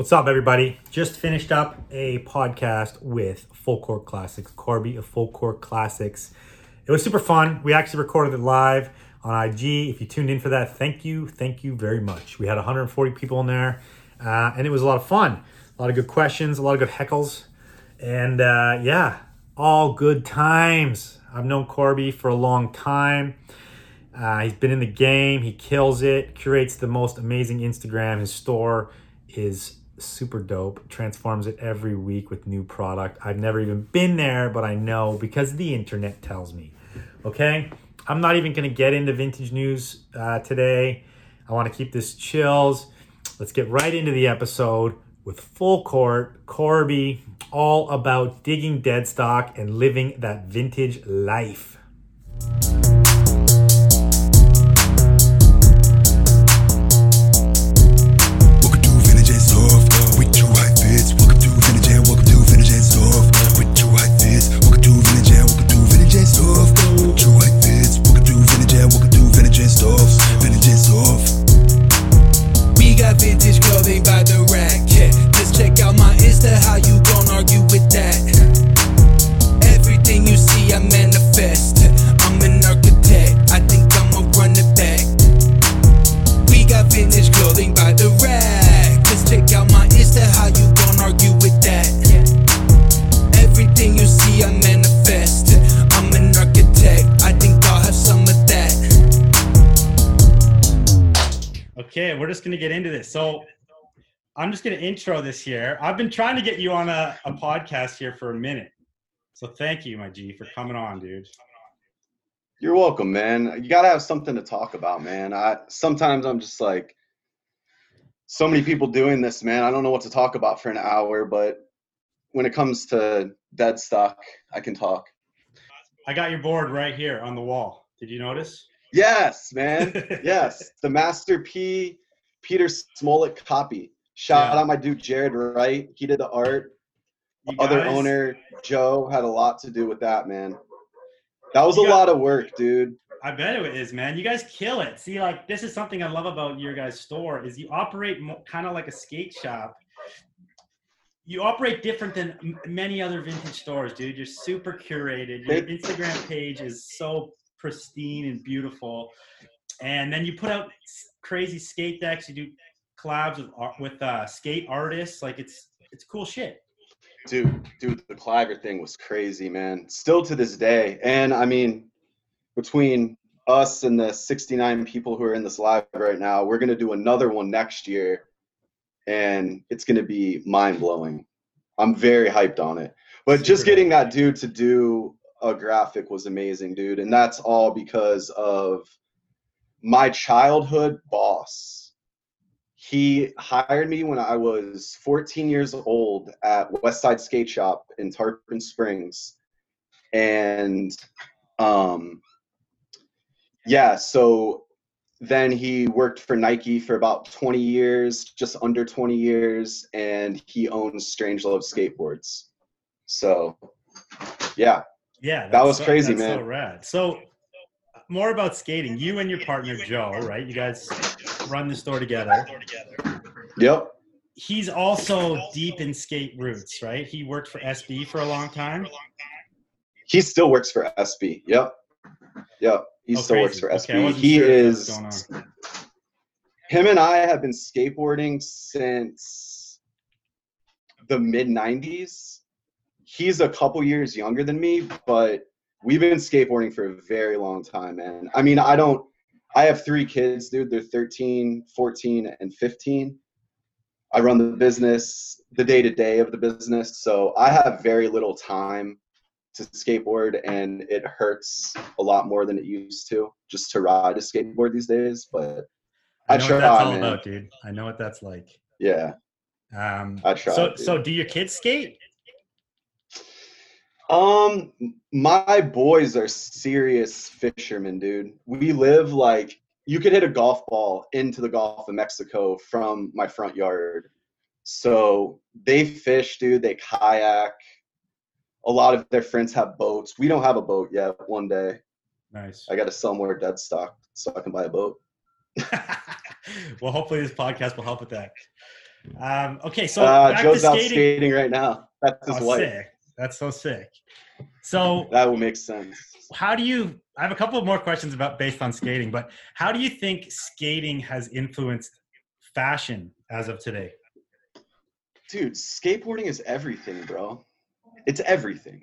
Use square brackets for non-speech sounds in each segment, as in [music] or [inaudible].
What's up, everybody? Just finished up a podcast with Full Court Classics, Corby of Full Court Classics. It was super fun. We actually recorded it live on IG. If you tuned in for that, thank you, thank you very much. We had 140 people in there, uh, and it was a lot of fun. A lot of good questions, a lot of good heckles, and uh, yeah, all good times. I've known Corby for a long time. Uh, he's been in the game. He kills it. Curates the most amazing Instagram. His store is super dope. Transforms it every week with new product. I've never even been there, but I know because the internet tells me. Okay, I'm not even going to get into vintage news uh, today. I want to keep this chills. Let's get right into the episode with full court Corby, all about digging dead stock and living that vintage life. So I'm just gonna intro this here. I've been trying to get you on a, a podcast here for a minute. So thank you, my G, for coming on, dude. You're welcome, man. You gotta have something to talk about, man. I sometimes I'm just like so many people doing this, man. I don't know what to talk about for an hour, but when it comes to dead stock, I can talk. I got your board right here on the wall. Did you notice? Yes, man. [laughs] yes. The Master P Peter Smollett copy. Shout Yeah. out my dude Jared Wright. He did the art. You Other guys- owner Joe had a lot to do with that, man. That was You a got- lot of work, dude. I bet it is, man. You guys kill it. See, like this is something I love about your guys' store is you operate mo- kind of like a skate shop. You operate different than m- many other vintage stores, dude. You're super curated. Your Instagram page is so pristine and beautiful, and then you put out crazy skate decks. You do collabs with with uh, skate artists. Like it's it's cool shit. Dude, dude, the Cliver thing was crazy, man. Still to this day. And I mean, between us and the 69 people who are in this live right now, we're going to do another one next year. And it's going to be mind blowing. I'm very hyped on it. But just getting that dude to do a graphic was amazing, dude. And that's all because of my childhood boss he hired me when I was 14 years old at Westside Skate Shop in Tarpon Springs. And um yeah, so then he worked for Nike for about 20 years, just under 20 years, and he owns Strangelove Skateboards. So yeah, Yeah, That was so- crazy, that's So man. rad. So, more about skating. You and your partner Joe, right? You guys run the store together. yep. He's also deep in skate roots, right? He worked for SB for a long time. He still works for SB. Yep. Yep. He Oh, still works for SB. wasn't he sure if that is was going on. him and I have been skateboarding since the mid 90s. He's a couple years younger than me, but we've been skateboarding for a very long time, man. I mean, I don't, I have three kids, dude. They're 13, 14, and 15. I run the business, the day to day of the business. So I have very little time to skateboard, and it hurts a lot more than it used to just to ride a skateboard these days. But I I know try, what that's all man. about, dude. I know what that's like. Yeah. Um, I try, So, dude. so do your kids skate? Um, my boys are serious fishermen, dude. We live like you could hit a golf ball into the Gulf of Mexico from my front yard. So they fish, dude. They kayak. A lot of their friends have boats. We don't have a boat yet. One day, Nice. I got to sell more dead stock so I can buy a boat. [laughs] well, hopefully this podcast will help with that. Um, okay, so uh, Joe's to out skating. skating right now. That's his Oh, wife. sick. That's so sick. So That will make sense. how do you i have a couple of more questions about based on skating but how do you think skating has influenced fashion as of today Dude, skateboarding is everything, bro. It's everything.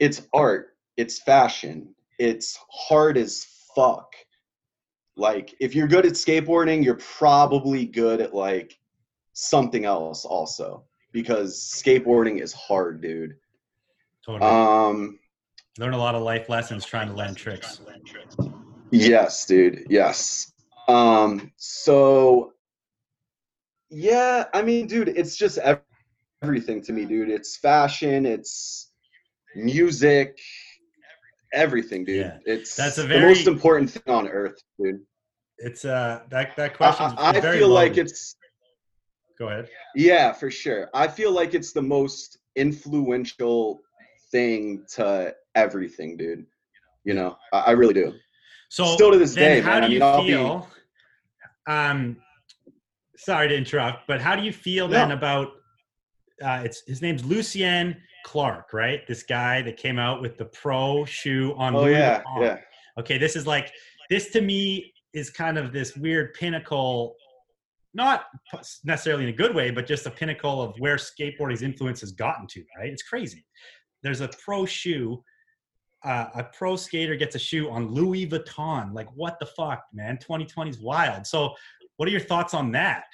It's art. It's fashion. It's hard as fuck. Like, if you're good at skateboarding, you're probably good at like something else also. Because skateboarding is hard, dude. Totally Um, learn a lot of life lessons trying to land tricks Yes, dude. Yes. Um, so yeah, I mean, dude, it's just everything to me, dude. It's fashion, it's music, everything, dude. Yeah. It's That's a the most important thing on earth, dude. it's uh that that question I I feel like it's go ahead yeah, for sure. I feel like it's the most influential thing to everything, dude. You know, I, I really do. so Still to this day, how man. do I you mean, I'll be- um sorry to interrupt but how do you feel then about uh it's his name's lucien clarke right this guy that came out with the pro shoe on Oh Louis yeah, yeah. okay this is like this to me is kind of this weird pinnacle not necessarily in a good way but just a pinnacle of where skateboarding's influence has gotten to right it's crazy there's a pro shoe uh, a pro skater gets a shoe on louis vuitton like what the fuck man 2020 is wild so what are your thoughts on that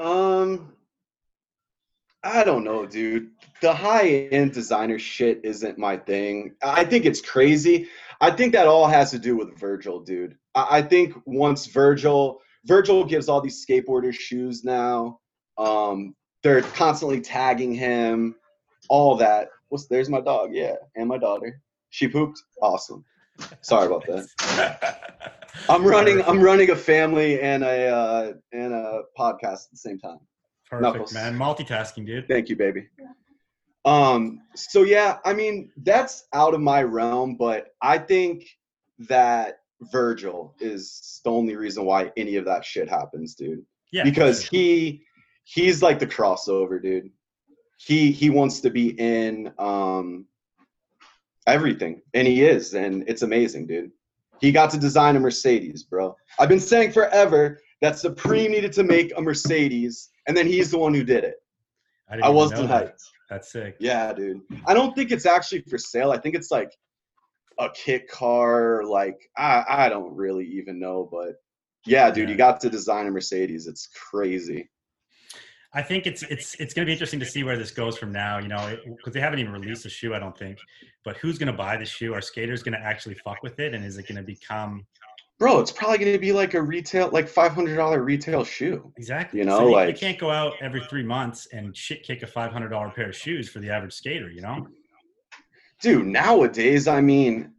Um, I don't know, dude. The high end designer shit isn't my thing. I think it's crazy. I think that all has to do with Virgil, dude. I, I think once Virgil, Virgil gives all these skateboarders shoes now. Um, they're constantly tagging him, all that. What's there's my dog, yeah, and my daughter. She pooped. Awesome. Sorry about that. [laughs] I'm running. I'm running a family and a uh, and a podcast at the same time. perfect Knuckles. man multitasking dude Thank you, baby. Um, so yeah, I mean, that's out of my realm, but I think that Virgil is the only reason why any of that shit happens, dude. yeah because he he's like the crossover, dude. He he wants to be in um everything, and he is, and it's amazing, dude. He got to design a Mercedes, bro. I've been saying forever that Supreme needed to make a Mercedes, and then he's the one who did it. didn't I wasn't hyped. that's sick Yeah, dude. I don't think it's actually for sale. I think it's like a kit car. Like I, I don't really even know, but yeah, dude, Yeah. you got to design a Mercedes. It's crazy. I think it's it's it's going to be interesting to see where this goes from now. You know, because they haven't even released a shoe, I don't think. But who's going to buy the shoe? Are skaters going to actually fuck with it, and is it going to become Bro, it's probably gonna be like a retail, like five hundred dollar retail shoe. exactly? You So know, you, like- you can't go out every three months and shit kick a five hundred dollar pair of shoes for the average skater. You know? Dude, nowadays, I mean,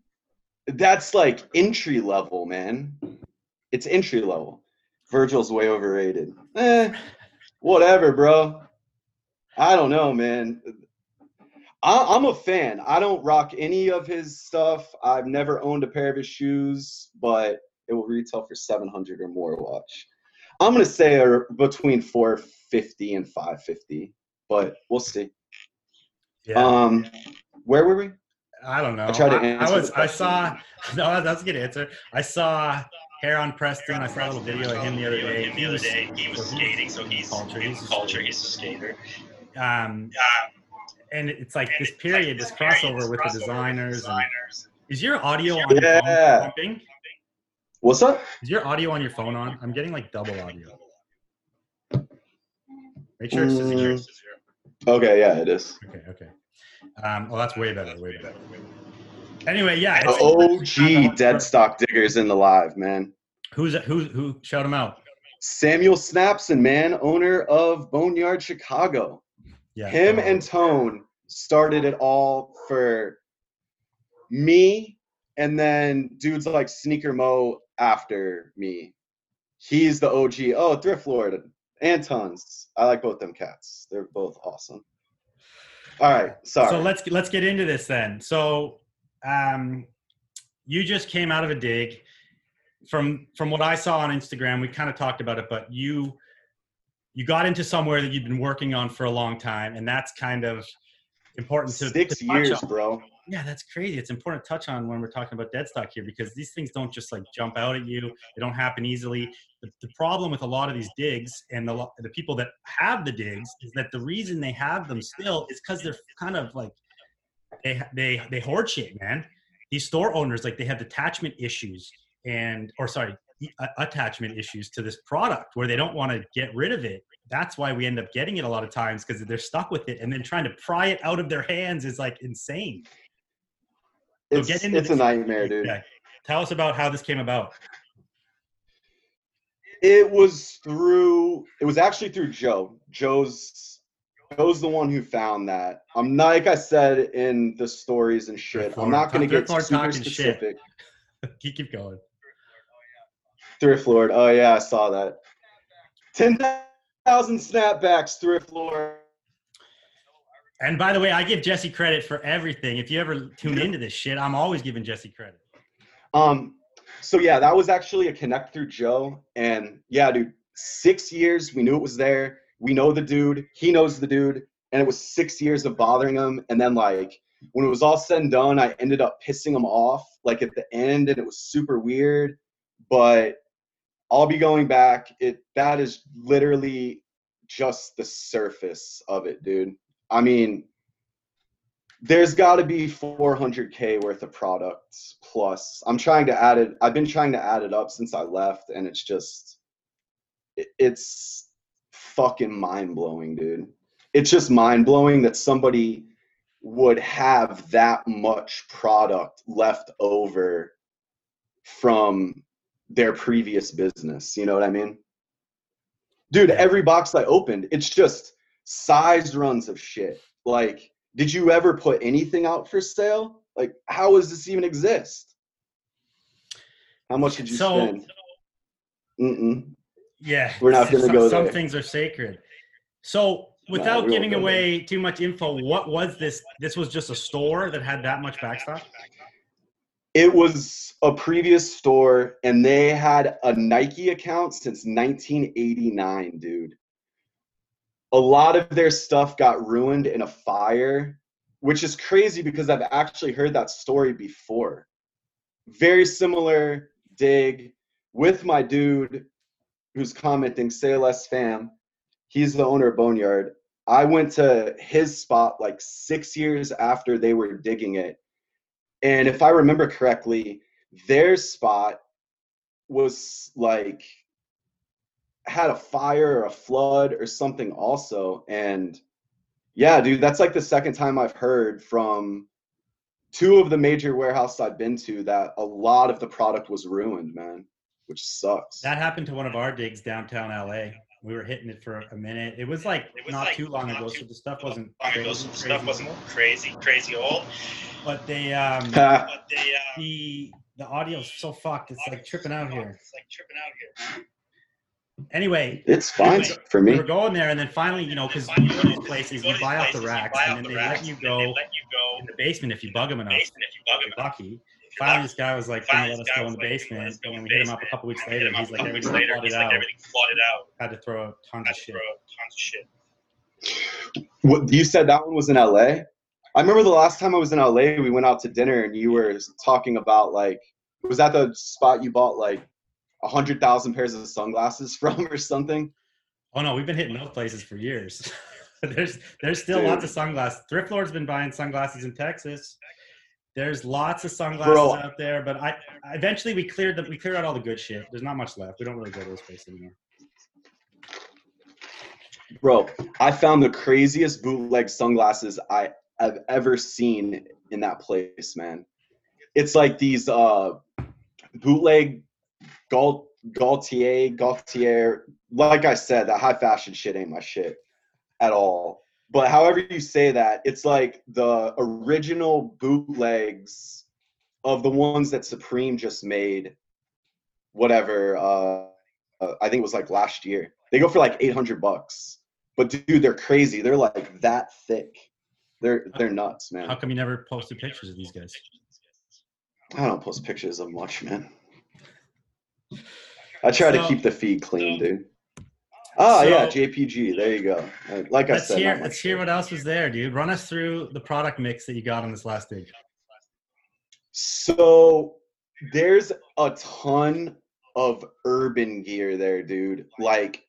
that's like entry level, man. It's entry level. Virgil's way overrated. Eh, whatever, bro. I don't know, man. I, I'm a fan. I don't rock any of his stuff. I've never owned a pair of his shoes, but it will retail for 700 or more. Watch. I'm gonna say are between 450 and 550, but we'll see. Yeah. Um, where were we? I don't know. I tried to I, answer was. the I saw. [laughs] No, that's a good answer. I saw hair on Preston. I saw a little video of him the other day. The other day, he was so skating, so he's culture. in He's a culture. skater. He's a skater. Um, and it's like this period, this crossover with the designers. And, is your audio on your Yeah. phone pumping? What's up? Is your audio on your phone on? I'm getting like double audio. Make sure it's to zero. Mm. Okay, yeah, it is. Okay, okay. Um, well, that's way better, way better. Anyway, yeah. It's- OG dead stock diggers in the live, man. Who's who? Who? Shout him out. Samuel Snapson, man, owner of Boneyard Chicago. Yeah. Him uh, and Tone started it all for me, and then dudes like Sneaker Mo after me. He's the OG. Oh, Thrift Lord and Tons. I like both them cats. They're both awesome. All right, sorry. So let's let's get into this then. So, um, you just came out of a dig. From from what I saw on Instagram, we kind of talked about it, but you you got into somewhere that you've been working on for a long time, and that's kind of important to Six to years, on. bro. Yeah, that's crazy. It's important to touch on when we're talking about dead stock here because these things don't just like jump out at you. They don't happen easily. The, the problem with a lot of these digs and the the people that have the digs is that the reason they have them still is because they're kind of like they they they hoard shit, man. These store owners like they have detachment issues and or sorry attachment issues to this product where they don't want to get rid of it. That's why we end up getting it a lot of times because they're stuck with it, and then trying to pry it out of their hands is like insane. It's, it's a nightmare, dude. Yeah. Tell us about how this came about. It was through. It was actually through Joe. Joe's. Joe's the one who found that. I'm not like I said in the stories and shit. I'm not going to get Lord super specific. [laughs] keep keep going. Thrift Lord. Oh yeah, I saw that. Ten thousand snapbacks, Thrift Lord. And by the way, I give Jesse credit for everything. If you ever tune into this shit, I'm always giving Jesse credit. Um, so yeah, that was actually a connect through Joe, and yeah, dude, six years. We knew it was there. We know the dude. He knows the dude, and it was six years of bothering him. And then like when it was all said and done, I ended up pissing him off like at the end, and it was super weird. But I'll be going back. It that is literally just the surface of it, dude. I mean, there's got to be 400k worth of products plus. I'm trying to add it. I've been trying to add it up since I left, and it's just, it, it's fucking mind blowing, dude. It's just mind blowing that somebody would have that much product left over from their previous business. You know what I mean? Dude, every box I opened, it's just sized runs of shit. Like, did you ever put anything out for sale? Like, how does this even exist? How much did you So- spend? Mm-mm. Yeah, We're not [laughs] gonna some, go Some there. things are sacred. So, without won't giving go there. away too much info, what was this? This was just a store that had that much backstock. It was a previous store, and they had a Nike account since 1989, dude. A lot of their stuff got ruined in a fire, which is crazy because I've actually heard that story before. Very similar dig with my dude who's commenting, say less fam. He's the owner of Boneyard. I went to his spot like six years after they were digging it. And if I remember correctly, their spot was like had a fire or a flood or something also. And yeah, dude, that's like the second time I've heard from two of the major warehouses I've been to that a lot of the product was ruined, man, which sucks. That happened to one of our digs downtown LA. We were hitting it for a minute. It was like It was not like too long not ago, too so the stuff wasn't long ago, crazy, so the crazy stuff wasn't old. crazy, crazy old. But they, um, [laughs] But they, uh, the the audio's so fucked. It's like tripping out here. It's like tripping out here. Anyway, it's fine for me. we me. were going there, and then finally, you know, because you go to these places, you buy off the racks, and then they let you go They let you go in the basement if you bug them enough. the if you bug them. you're lucky. If Finally, this guy was like, "Gonna Finally, let us guy go in the basement," us go and then we the hit him up a couple weeks later. and He's like, couple "Everything weeks later. flooded He's out." like, everything flooded out. Had to throw tons Had of shit. tons of shit. What, you said that one was in LA? I remember the last time I was in LA, we went out to dinner and you were talking about like, was that the spot you bought like a hundred thousand pairs of sunglasses [laughs] from or something? Oh no, we've been hitting those places for years. [laughs] there's there's still lots of sunglasses. Thrift Lord's been buying sunglasses in Texas. There's lots of sunglasses Bro. out there, but I eventually we cleared the, we cleared out all the good shit. There's not much left. We don't really go to this place anymore. Bro, I found the craziest bootleg sunglasses I have ever seen in that place, man. It's like these uh bootleg Gault Gaultier, Gaultier. Like I said, that high fashion shit ain't my shit at all. But however you say that, it's like the original bootlegs of the ones that Supreme just made. Whatever, uh, uh, I think it was like last year. They go for like eight hundred bucks. But dude, they're crazy. They're like that thick. They're they're nuts, man. How come you never posted pictures of these guys? I don't post pictures of much, man. I try to keep the feed clean, dude. Oh yeah, JPG. There you go. Like I Let's said, hear. Let's hear what else was there, dude. Run us through the product mix that you got on this last dig. So there's a ton of urban gear there, dude. Like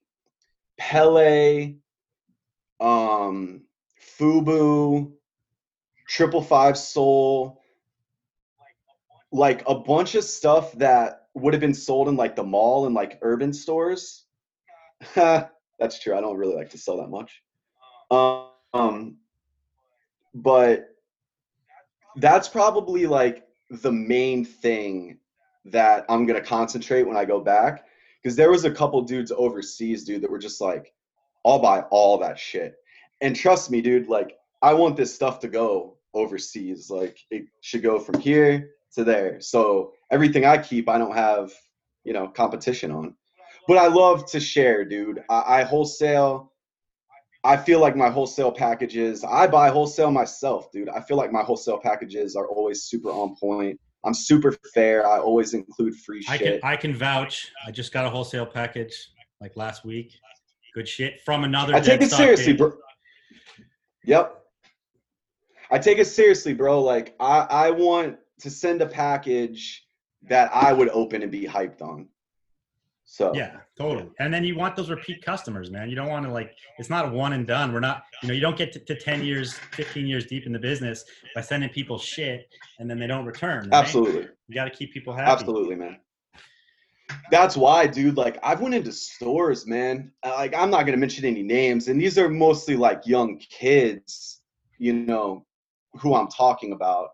Pele, um, Fubu, Triple Five Soul, like a bunch of stuff that would have been sold in like the mall and like urban stores. [laughs] That's true. I don't really like to sell that much. Um, but that's probably like the main thing that I'm gonna concentrate when I go back. Because there was a couple dudes overseas, dude, that were just like, I'll buy all that shit. And trust me, dude, like I want this stuff to go overseas. Like it should go from here to there. So everything I keep, I don't have, you know, competition on. But I love to share, dude. I, I wholesale. I feel like my wholesale packages, I buy wholesale myself, dude. I feel like my wholesale packages are always super on point. I'm super fair. I always include free I shit. can I can vouch. I just got a wholesale package like last week. Good shit from another. I take it seriously, bro. Yep. I take it seriously, bro. Like I, I want to send a package that I would open and be hyped on. So Yeah, totally. And then you want those repeat customers, man. You don't want to like it's not one and done. We're not, you know, you don't get to, to 10 years, 15 years deep in the business by sending people shit and then they don't return. right? absolutely. You got to keep people happy. Absolutely, man. That's why, dude. Like, I've went into stores, man. Like, I'm not gonna mention any names, and these are mostly like young kids, you know, who I'm talking about.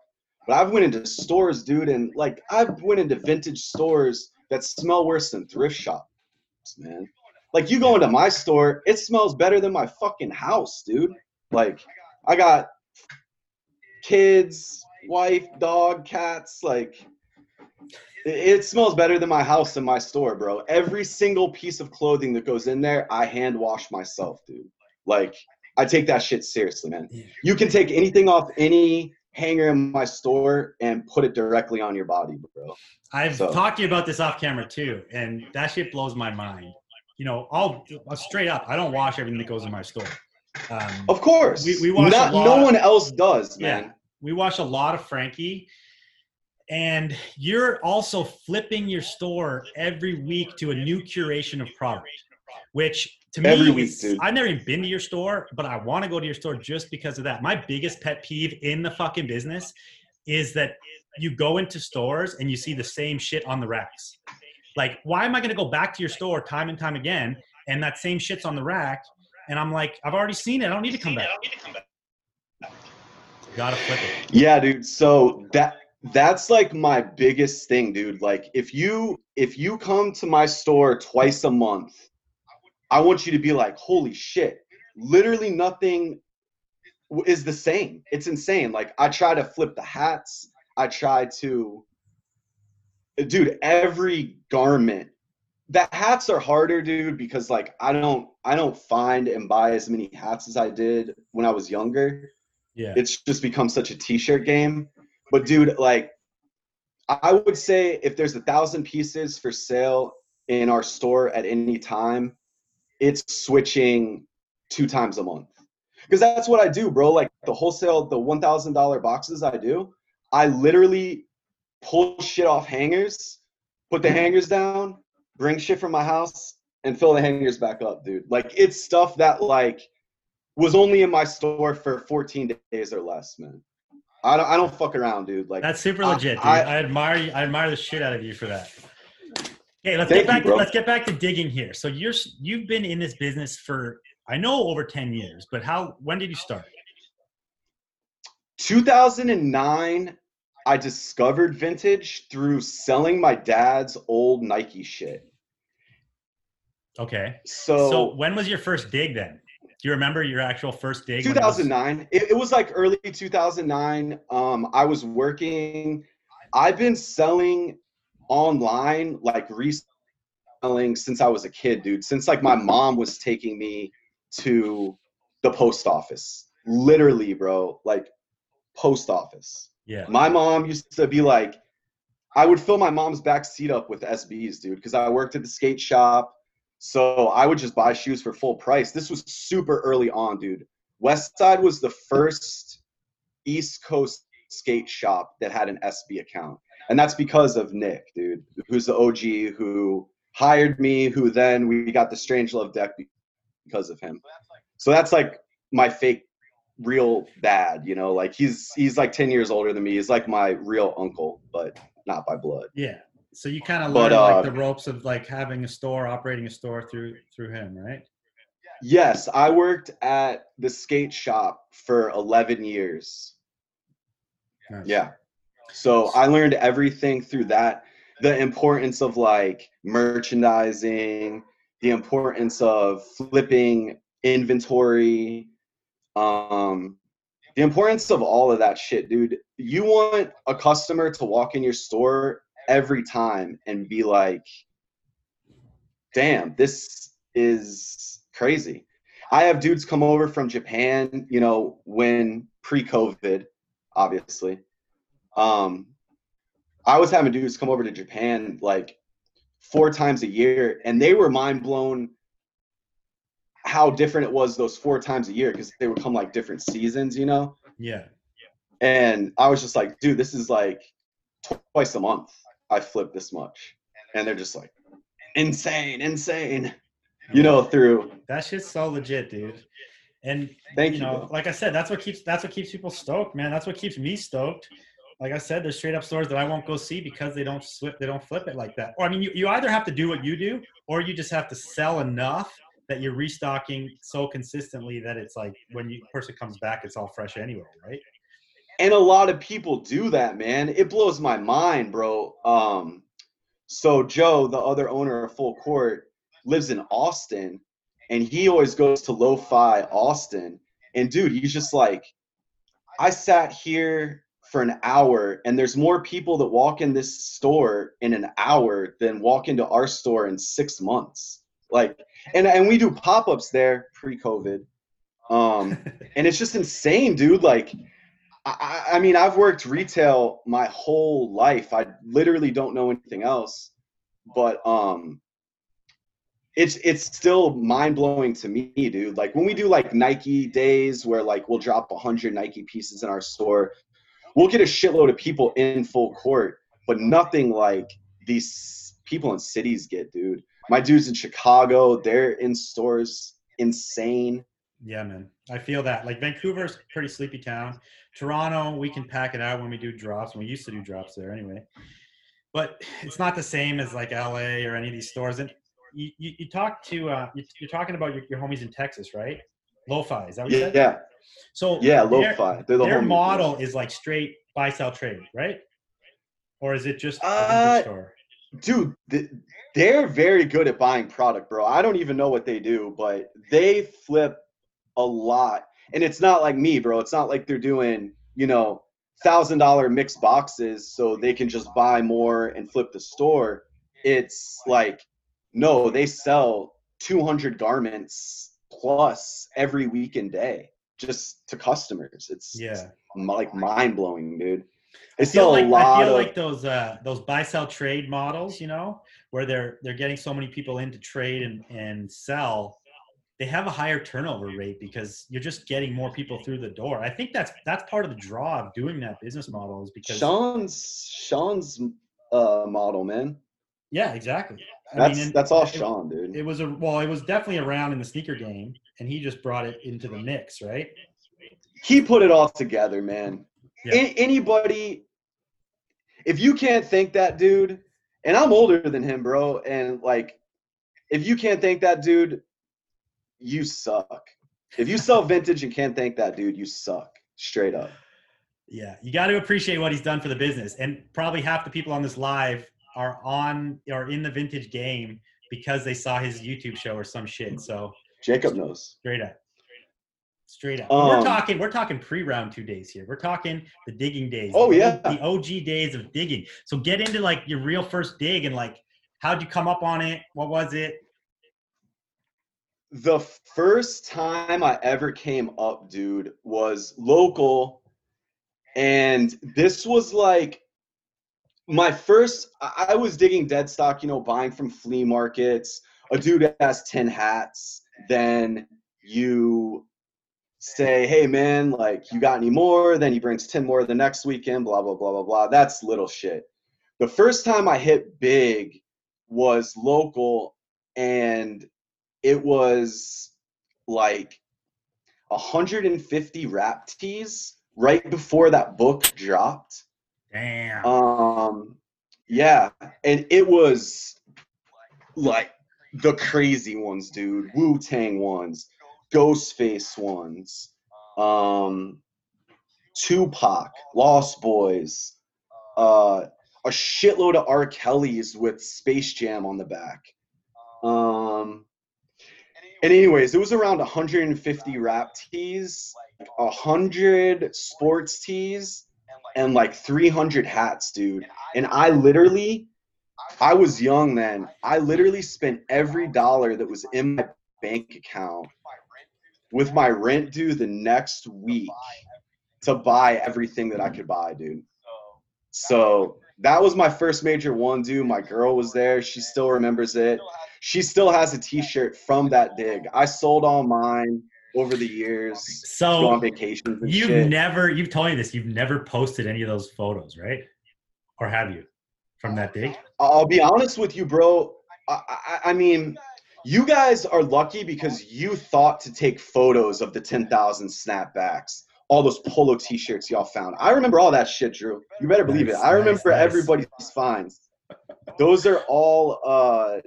But I've went into stores, dude, and like I've went into vintage stores that smell worse than thrift shops, man. Like, you go into my store, it smells better than my fucking house, dude. Like, I got kids, wife, dog, cats, like it- it smells better than my house and my store, bro. Every single piece of clothing that goes in there, I hand wash myself, dude. Like, I take that shit seriously, man. You can take anything off any hanger in my store and put it directly on your body, bro. I've So- talked to you about this off camera too, and that shit blows my mind. You know, I'll, I'll straight up, I don't wash everything that goes in my store. Um, Of course. We- we wash Not, no one else does, Yeah. man. we wash a lot of Frankie, and you're also flipping your store every week to a new curation of product, which to me, Every week, dude. I've never even been to your store, but I want to go to your store just because of that. My biggest pet peeve in the fucking business is that you go into stores and you see the same shit on the racks. Like, why am I going to go back to your store time and time again and that same shit's on the rack? And I'm like, I've already seen it. I don't need to come back. Gotta flip it. Yeah, dude. So that that's like my biggest thing, dude. Like if you if you come to my store twice a month, I want you to be like, "Holy shit. Literally nothing is the same." It's insane. Like I try to flip the hats. I try to Dude, every garment the hats are harder, dude, because like I don't I don't find and buy as many hats as I did when I was younger Yeah. it's just become such a t-shirt game but dude like i would say if there's a thousand pieces for sale in our store at any time it's switching two times a month because that's what i do bro like the wholesale the $1000 boxes i do i literally pull shit off hangers put the hangers down bring shit from my house and fill the hangers back up dude like it's stuff that like was only in my store for 14 days or less, man. I don't, I don't fuck around, dude. Like That's super I- legit, dude. I- I, admire you. I admire the shit out of you for that. Okay, let's Thank get back. you, to, let's get back to digging here. So you're you've been in this business for I know over ten years, but how? When did you start? 2009, I discovered vintage through selling my dad's old Nike shit. Okay. So, So, when was your first dig then? Do you remember your actual first dig? when it was- 2009. It, it was like early 2009. Um, I was working. I've been selling online, like reselling since I was a kid, dude. Since like my mom was taking me to the post office, literally, bro. Like post office. Yeah. My mom used to be like, I would fill my mom's back seat up with SBs, dude, because I worked at the skate shop. So I would just buy shoes for full price. This was super early on, dude. Westside was the first East Coast skate shop that had an SB account. And that's because of Nick, dude, who's the OG who hired me, who then we got the Strangelove deck because of him. So that's like my fake real dad, you know, like he's he's like 10 years older than me. He's like my real uncle, but not by blood. Yeah. So you kind of But, learn uh, like the ropes of like having a store, operating a store through through him, right? Yes, I worked at the skate shop for 11 years. Nice. Yeah. So I learned everything through that. The importance of like merchandising, the importance of flipping inventory, um, the importance of all of that shit, dude. You want a customer to walk in your store every time and be like, damn, this is crazy. I have dudes come over from Japan, you know, when pre COVID, obviously. Um, I was having dudes come over to Japan like four times a year, and they were mind blown how different it was those four times a year because they would come like different seasons, you know. Yeah. And I was just like, dude, this is like twice a month. I flip this much, and they're just like, insane, insane, you know. Through That shit's so legit, dude. And thank you you. know, like I said, that's what keeps that's what keeps people stoked, man. That's what keeps me stoked. Like I said, there's straight up stores that I won't go see because they don't flip they don't flip it like that. Or I mean, you, you either have to do what you do, or you just have to sell enough that you're restocking so consistently that it's like when you person comes back, it's all fresh anyway, right? and a lot of people do that man it blows my mind bro um so joe the other owner of full court lives in austin and he always goes to lo-fi austin and dude he's just like i sat here for an hour and there's more people that walk in this store in an hour than walk into our store in six months like and and we do pop-ups there pre-covid um [laughs] and it's just insane dude like I, I mean, I've worked retail my whole life. I literally don't know anything else, but um, it's it's still mind blowing to me, dude. Like when we do like Nike days, where like we'll drop hundred Nike pieces in our store, we'll get a shitload of people in full court, but nothing like these people in cities get, dude. My dudes in Chicago, they're in stores insane. Yeah, man. I feel that. Like Vancouver's a pretty sleepy town. Toronto, we can pack it out when we do drops. We used to do drops there anyway. But it's not the same as like LA or any of these stores. And you, you, you talk to uh, you, you're talking about your, your homies in Texas, right? Lo-fi, is that what you Yeah, said? yeah, So yeah. their- Lo-fi. They're the their model is like straight buy sell trade, right? Or is it just a Uh, store? dude they're very good at buying product bro i don't even know what they do but they flip a lot and it's not like me bro it's not like they're doing you know thousand dollar mixed boxes so they can just buy more and flip the store it's like no they sell 200 garments plus every week and day just to customers it's Yeah. like mind-blowing dude I feel like a lot I feel of like those uh, those buy sell trade models, you know, where they're they're getting so many people in to trade and and sell. They have a higher turnover rate because you're just getting more people through the door. I think that's that's part of the draw of doing that business model is because Sean's Sean's uh model, man. Yeah, exactly. I That's mean, that's all it- Sean, dude. It was a well, it was definitely around in the sneaker game, and he just brought it into the mix, right? he put it all together, man. Yeah. A- anybody, if you can't thank that dude, and I'm older than him, bro, and like, if you can't thank that dude, you suck. If you sell [laughs] vintage and can't thank that dude, you suck. Straight up. Yeah, you got to appreciate what he's done for the business, and probably half the people on this live are on are in the vintage game because they saw his YouTube show or some shit. So Jacob knows. straight up, straight up. we're Um, talking we're talking pre round two days here. We're talking the digging days. Oh, the, yeah. the OG days of digging. So get into like your real first dig and like how'd you come up on it? What was it? The first time I ever came up, dude, was local. And this was like my first, I was digging dead stock, you know, buying from flea markets, a dude has 10 hats, then you say, hey man, like you got any more? Then he brings 10 more the next weekend, blah, blah, blah, blah, blah. That's little shit. The first time I hit big was local and it was like 150 rap tees right before that book dropped. Damn. Um, yeah, and it was like the crazy ones, dude. Wu Tang ones, Ghostface ones, um, Tupac, Lost Boys, uh, a shitload of R. Kelly's with Space Jam on the back. Um, and anyways, it was around 150 rap tees, 100 sports tees, and like 300 hats, dude. And I literally, I was young then. I literally spent every dollar that was in my bank account with my rent due the next week to buy everything that I could buy, dude. So that was my first major one, dude. My girl was there. She still remembers it. She still has a T-shirt from that [laughs] dig. I sold all mine over the years. go on So vacations and you've shit. never, you've told me this, you've never posted any of those photos, right? Or have you from that dig? I'll be honest with you, bro. I, I, I mean, you guys are lucky because you thought to take photos of the 10,000 snapbacks, all those polo t-shirts y'all found. I remember all that shit, Drew. You better believe Nice, it. I remember nice. everybody's finds. Those are all uh,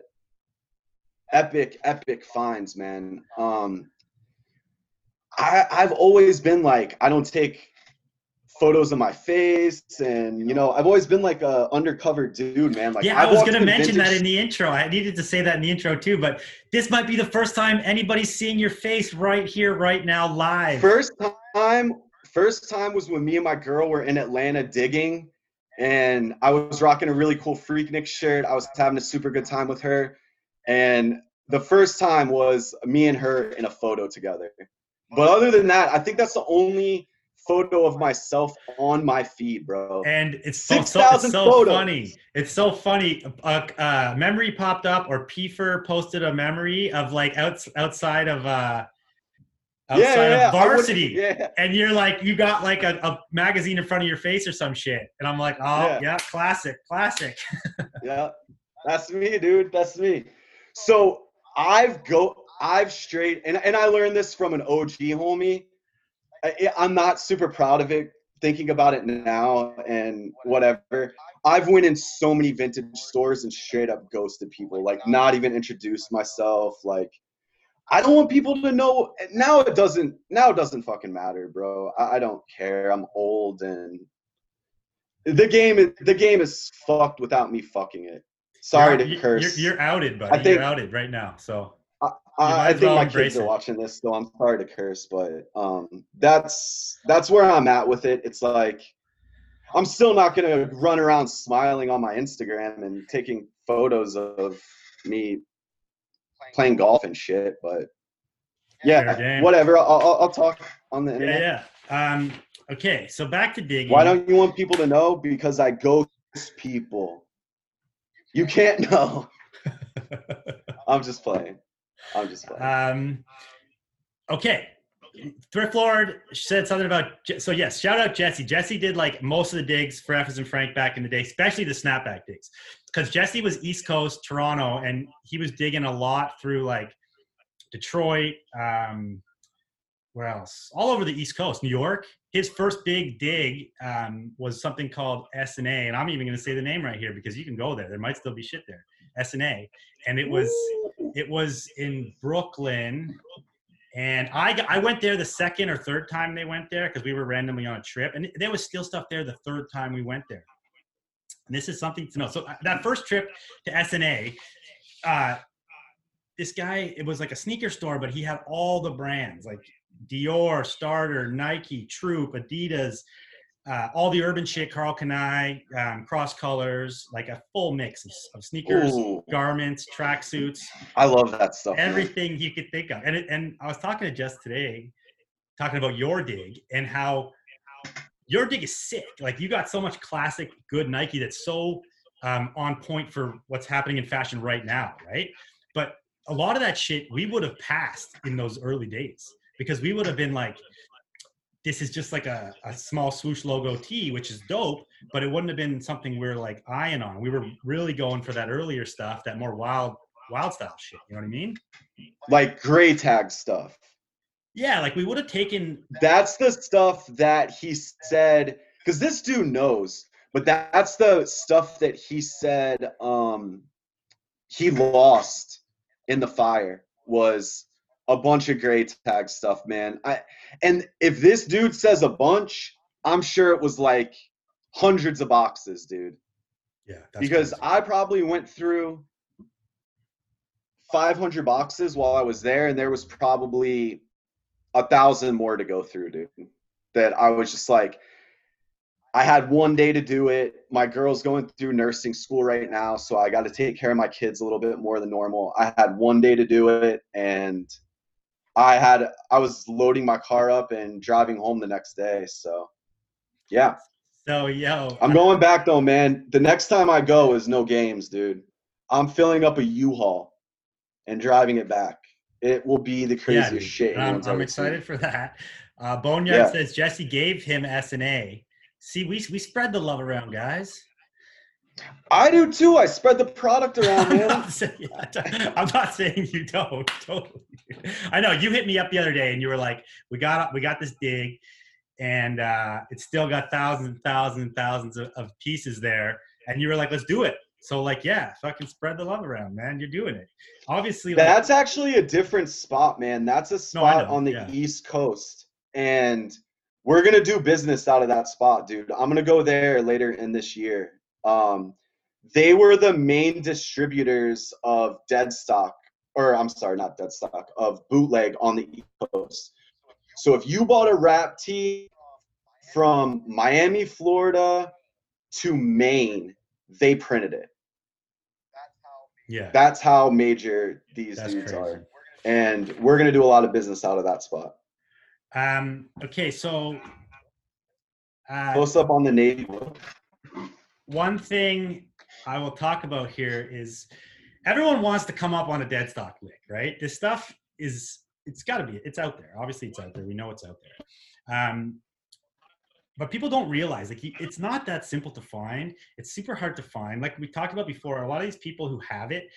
epic, epic finds, man. Um, I, I've always been like, I don't take photos of my face and you know i've always been like a undercover dude man like yeah, I've I was going to in mention that in the intro. I needed to say that in the intro too, but this might be the first time anybody's seeing your face right here, right now, live. First time, first time was when me and my girl were in Atlanta digging, and I was rocking a really cool Freaknik shirt. I was having a super good time with her, and the first time was me and her in a photo together. But other than that, I think that's the only photo of myself on my feed, bro. and it's so, so, it's so photos. funny. It's so funny. A, a memory popped up, or Pfeiffer posted a memory of like outs, outside of uh, outside yeah, yeah, of varsity. Yeah, and you're like you got like a, a magazine in front of your face or some shit and i'm like oh yeah, Yeah. classic classic [laughs] yeah, that's me, dude. That's me. So I've go, I've straight, and and I learned this from an OG homie. I, I'm not super proud of it. Thinking about it now and whatever, I've went in so many vintage stores and straight up ghosted people. Like not even introduced myself. Like I don't want people to know. Now it doesn't. Now it doesn't fucking matter, bro. I, I don't care. I'm old and the game is the game is fucked without me fucking it. Sorry you're, to curse. You're, you're outed buddy I think- you're outed right now so I, might I think well my kids are watching this, so I'm sorry to curse, but um, that's that's where I'm at with it. It's like I'm still not gonna run around smiling on my Instagram and taking photos of me playing golf and shit. But yeah, whatever. I'll, I'll, I'll talk on the internet. yeah yeah um okay so back to digging Why don't you want people to know? Because I ghost people. You can't know. [laughs] I'm just playing. I'm just playing. um okay. Thrift lord said something about so yes shout out jesse. Jesse did like most of the digs for Effers and frank back in the day especially the snapback digs because jesse was east coast toronto and he was digging a lot through like detroit um where else? All over the east coast new york. His first big dig um, was something called s and a and i'm even going to say the name right here because you can go there. There might still be shit there. S and a. And it was it was in Brooklyn, and I I went there the second or third time they went there because we were randomly on a trip, and there was still stuff there the third time we went there. And this is something to know. So uh, that first trip to SNA, uh, this guy it was like a sneaker store, but he had all the brands like Dior, Starter, Nike, Troop, Adidas. Uh, all the urban shit, Karl Kani, um, cross colors, like a full mix of, of sneakers, Ooh, garments, tracksuits, I love that stuff. man. everything you could think of. And it, and I was talking to Jess today, talking about your dig and how your dig is sick. Like you got so much classic good Nike that's so um, on point for what's happening in fashion right now, right? But a lot of that shit we would have passed in those early days because we would have been like, this is just like a, a small swoosh logo tee, which is dope, but it wouldn't have been something we are like eyeing on. We were really going for that earlier stuff, that more wild, wild style shit. You know what I mean? Like gray tag stuff. Yeah, like we would have taken. That's the stuff that he said because this dude knows, but that's the stuff that he said um he lost in the fire was a bunch of gray tag stuff, man. I and if this dude says a bunch, I'm sure it was like hundreds of boxes, dude. Yeah, because I probably went through 500 boxes while I was there, and there was probably a thousand more to go through, dude. That I was just like, I had one day to do it. My girl's going through nursing school right now, so I got to take care of my kids a little bit more than normal. I had one day to do it, and I had I was loading my car up and driving home the next day. So, yeah. So yo, I'm going back though, man. The next time I go is no games, dude. I'm filling up a U-Haul and driving it back. It will be the craziest dude. shit. I'm, I'm excited seen. for that. Uh, Boneyard Yeah. says Jesse gave him S and A. See, we we spread the love around, guys. I do too. I spread the product around, [laughs] I'm man. not, saying, I'm not saying you don't. [laughs] Totally. I know you hit me up the other day and you were like, "We got we got this dig, and uh, it's still got thousands and thousands and thousands of, of pieces there." And you were like, "Let's do it." So like, yeah, fucking spread the love around, man. You're doing it. Obviously, like, That's actually a different spot, man. That's a spot know, on the yeah. East Coast. And we're gonna do business out of that spot, dude. I'm gonna go there later in this year. Um, they were the main distributors of dead stock, or I'm sorry, not dead stock, of bootleg on the East Coast. So if you bought a rap tee from Miami, Florida to Maine, they printed it. yeah, That's how major these that's dudes crazy. are. And we're gonna do a lot of business out of that spot. Um, okay, so uh, Close up on the Navy. One thing I will talk about here is everyone wants to come up on a dead stock lick, right? This stuff is it's got to be it's out there. Obviously, it's out there. We know it's out there. Um, but people don't realize like it's not that simple to find. It's super hard to find. Like we talked about before, a lot of these people who have it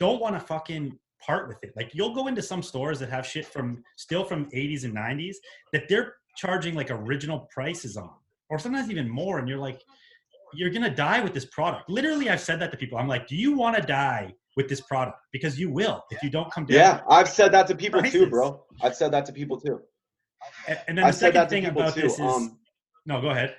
don't want to fucking part with it. Like you'll go into some stores that have shit from still from 80s and 90s that they're charging like original prices on, or sometimes even more, and you're like, you're gonna die with this product. Literally, I've said that to people. I'm like, do you want to die with this product? Because you will if you don't come down. Yeah, I've said that to people too, bro. I've said that to people too. And, and then the I've said second thing about too. this is Um, no. Go ahead.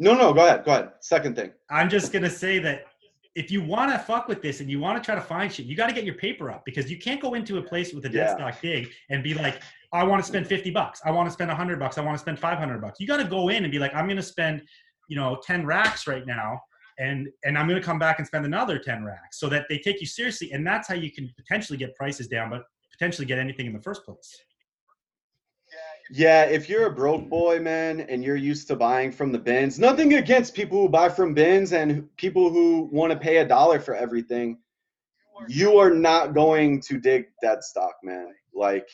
no, no, go ahead, go ahead. Second thing. I'm just gonna say that if you want to fuck with this and you want to try to find shit, you got to get your paper up because you can't go into a place with a dead Yeah. stock dig and be like, I want to spend 50 bucks, I want to spend 100 bucks, I want to spend 500 bucks. You got to go in and be like, I'm gonna spend, you know, 10 racks right now, and and I'm gonna come back and spend another 10 racks, so that they take you seriously, and that's how you can potentially get prices down, but potentially get anything in the first place. Yeah, if you're a broke boy, man, and you're used to buying from the bins, nothing against people who buy from bins and people who want to pay a dollar for everything. You are not going to dig dead stock, man. Like,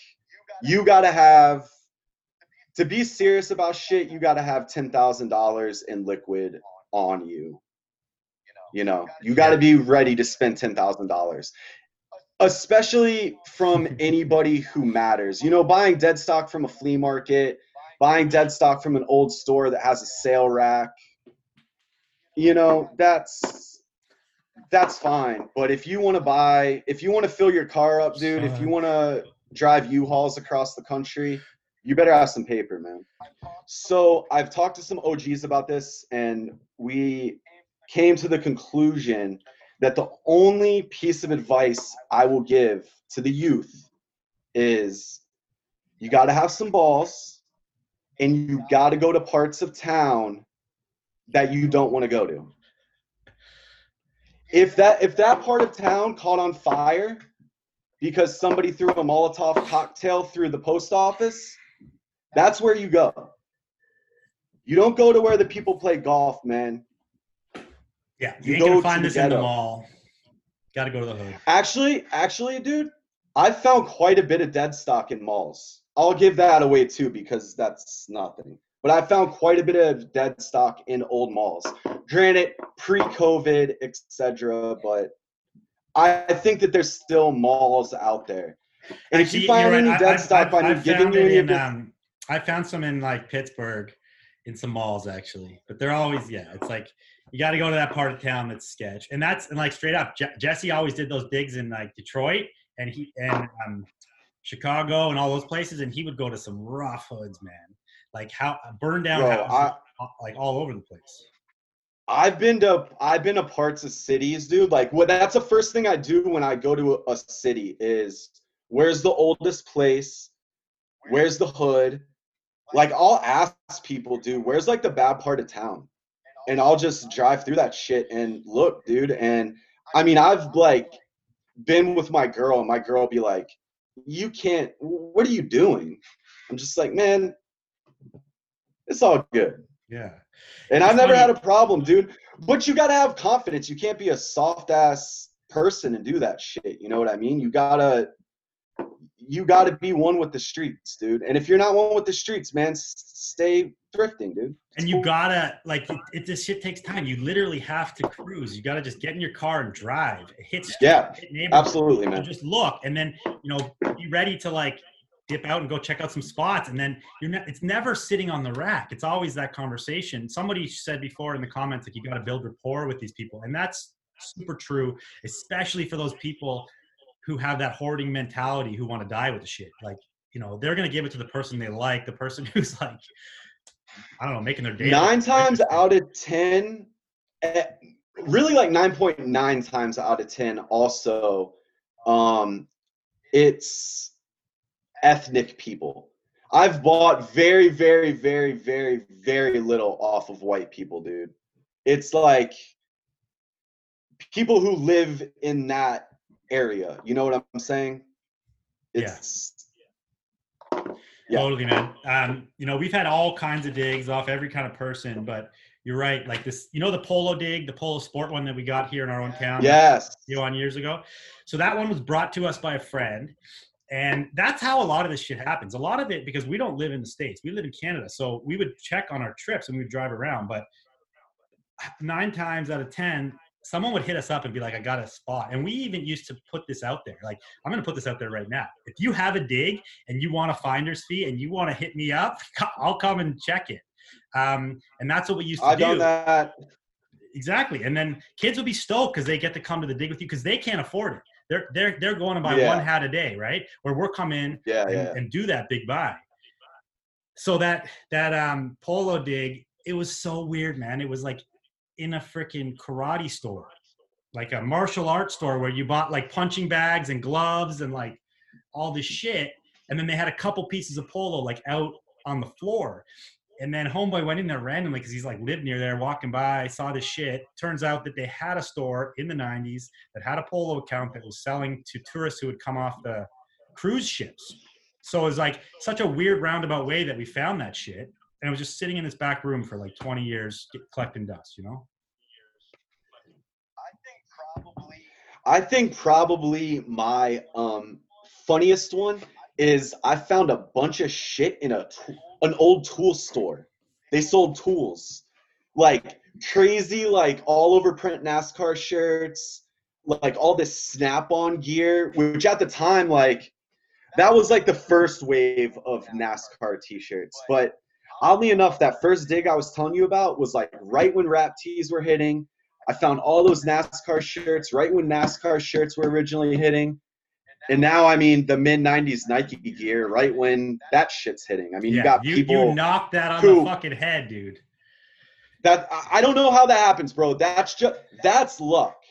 you got to have, to be serious about shit, you got to have $10,000 in liquid on you. You know, you got to be ready to spend $10,000 especially from [laughs] anybody who matters. You know, buying dead stock from a flea market, buying dead stock from an old store that has a sale rack. You know, that's that's fine. But if you want to buy, if you want to fill your car up, dude, if you want to drive U-Hauls across the country, you better have some paper, man. So I've talked to some OGs about this, and we came to the conclusion that the only piece of advice I will give to the youth is you got to have some balls and you got to go to parts of town that you don't want to go to. If that if that part of town caught on fire because somebody threw a Molotov cocktail through the post office, that's where you go. You don't go to where the people play golf, man. Yeah, you, You ain't gonna find this in the mall. Got to go to the hood. Actually, actually, dude, I found quite a bit of dead stock in malls. I'll give that away too because that's nothing. But I found quite a bit of dead stock in old malls. Granted, pre-COVID, etc. But I think that there's still malls out there. And if you find right. any dead I've- stock I've- I've giving found you it any in, um, I found some in like Pittsburgh, in some malls actually, but they're always yeah. It's like you got to go to that part of town that's sketch, and that's and like straight up. Je- Jesse always did those digs in like Detroit and he and um, Chicago and all those places, and he would go to some rough hoods, man. Like how burned down Bro, houses, like all over the place. I've been to I've been to parts of cities, dude. Like what that's the first thing I do when I go to a, a city is where's the oldest place? Where's the hood? Like I'll ask people, dude, where's like the bad part of town? And I'll just drive through that shit and look, dude. And I mean, I've like been with my girl, and my girl be like, "You can't. What are you doing?" I'm just like, man, it's all good. Yeah. And I've never had a problem, dude. But you gotta have confidence. You can't be a soft ass person and do that shit. You know what I mean? You gotta you gotta be one with the streets, dude. And if you're not one with the streets, man, stay thrifting, dude. And you gotta like it, it. This shit takes time. You literally have to cruise. You gotta just get in your car and drive. Hit streets, Yeah, hit. Absolutely, man. just look and then you know be ready to like dip out and go check out some spots and then you're ne- it's never sitting on the rack it's always that conversation somebody said before in the comments like you got to build rapport with these people and that's super true especially for those people who have that hoarding mentality who want to die with the shit like you know they're gonna give it to the person they like the person [laughs] who's like i don't know making their day Nine times out of ten, eh, really like nine point nine times out of ten. Also, um, it's ethnic people. I've bought very, very, very, very, very little off of white people, dude. It's like people who live in that area. You know what I'm saying? Yeah. It's Yeah. Totally, man. Um, you know, we've had all kinds of digs off every kind of person, but you're right. Like this, you know, the polo dig, the polo sport one that we got here in our own town, yes. you know, on years ago. So that one was brought to us by a friend, and that's how a lot of this shit happens. A lot of it because we don't live in the states, we live in Canada, so we would check on our trips and we would drive around. But nine times out of ten, someone would hit us up and be like, "I got a spot," and we even used to put this out there. Like, I'm going to put this out there right now. If you have a dig and you want a finder's fee and you want to hit me up, [laughs] I'll come and check it. Um, and that's what we used to do. I've do. done that. Exactly. And then kids will be stoked because they get to come to the dig with you because they can't afford it. They're they're they're going to buy Yeah. one hat a day, right? Where we're coming Yeah, and, yeah. and do that big buy. So that that um polo dig, it was so weird, man. It was like in a freaking karate store, like a martial arts store where you bought like punching bags and gloves and like all this shit. And then they had a couple pieces of polo like out on the floor. And then homeboy went in there randomly because he's like lived near there, walking by, saw this shit. Turns out that they had a store in the 90s that had a polo account that was selling to tourists who would come off the cruise ships. So it was like such a weird roundabout way that we found that shit. And it was just sitting in this back room for like 20 years collecting dust, you know? I think probably my um funniest one is I found a bunch of shit in a an old tool store. They sold tools, like crazy, like all over print NASCAR shirts, like all this Snap-on gear, which at the time, like that was like the first wave of NASCAR T-shirts. But oddly enough, that first dig I was telling you about was like right when rap tees were hitting. I found all those NASCAR shirts right when NASCAR shirts were originally hitting. And now, I mean, the mid 90s Nike gear, right when that shit's hitting. I mean, you got you, people you knocked that on who- the fucking head, dude. that I- I don't know how that happens, bro. That's just that's luck.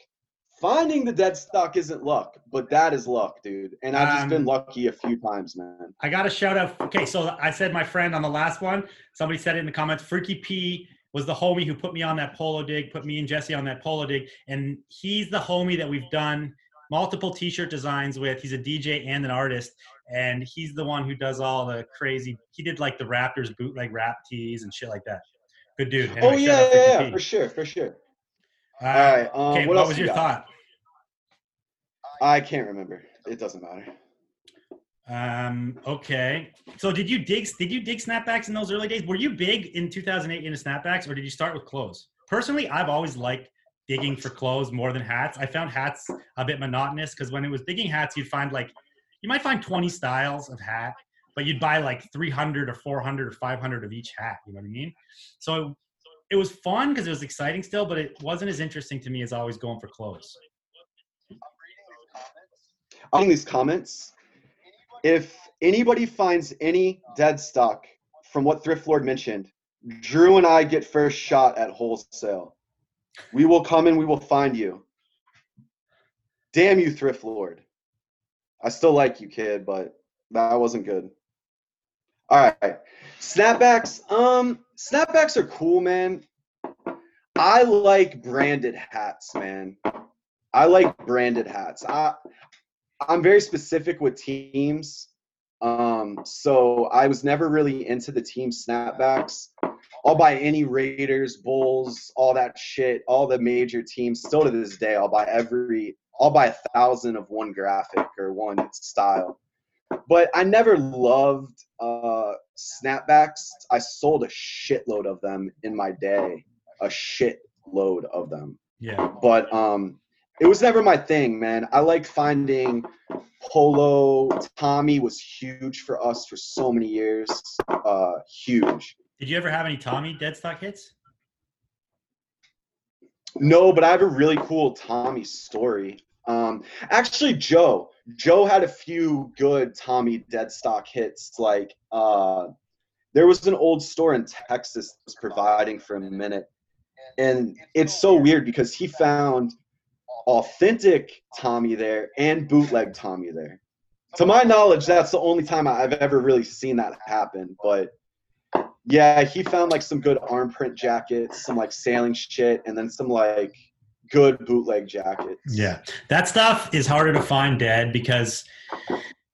Finding the dead stock isn't luck, but that is luck, dude. And I've just been Um, lucky a few times, man. I got a shout out. Okay, so I said my friend on the last one. Somebody said it in the comments. Freaky P was the homie who put me on that polo dig, put me and Jesse on that polo dig, and he's the homie that we've done multiple T-shirt designs with. He's a DJ and an artist, and he's the one who does all the crazy. He did like the Raptors bootleg rap tees and shit like that. Good dude. oh Anyway, shout yeah, yeah, yeah, for sure, for sure. All right. Um, okay, what, what, was you your got? thought? I can't remember. It doesn't matter. Um, okay. So did you dig did you dig snapbacks in those early days? Were you big in 2008 into snapbacks or did you start with clothes? Personally, I've always liked digging for clothes more than hats. I found hats a bit monotonous because when it was digging hats, you'd find like you might find 20 styles of hat, but you'd buy like 300 or 400 or 500 of each hat. You know what I mean? So it was fun because it was exciting still, but it wasn't as interesting to me as always going for clothes. I'm reading these comments. If anybody finds any dead stock from what Thrift Lord mentioned, Drew and I get first shot at wholesale. We will come and we will find you. Damn you, Thrift Lord. I still like you, kid, but that wasn't good. All right. Snapbacks. Um, snapbacks are cool, man. I like branded hats, man. I like branded hats. I I'm very specific with teams. Um, so I was never really into the team snapbacks. I'll buy any Raiders, Bulls, all that shit, all the major teams. Still to this day, I'll buy every, I'll buy a thousand of one graphic or one style. But I never loved uh, snapbacks. I sold a shitload of them in my day, a shitload of them Yeah. but um it was never my thing man i like finding polo tommy was huge for us for so many years uh huge Did you ever have any Tommy deadstock hits? no but i have a really cool tommy story um actually joe joe had a few good tommy dead stock hits like uh there was an old store in texas that was providing for a minute and it's so weird because he found authentic Tommy there and bootleg Tommy there. To my knowledge, that's the only time I've ever really seen that happen. But yeah, he found like some good arm print jackets, some like sailing shit, and then some like good bootleg jackets. Yeah, that stuff is harder to find dead because,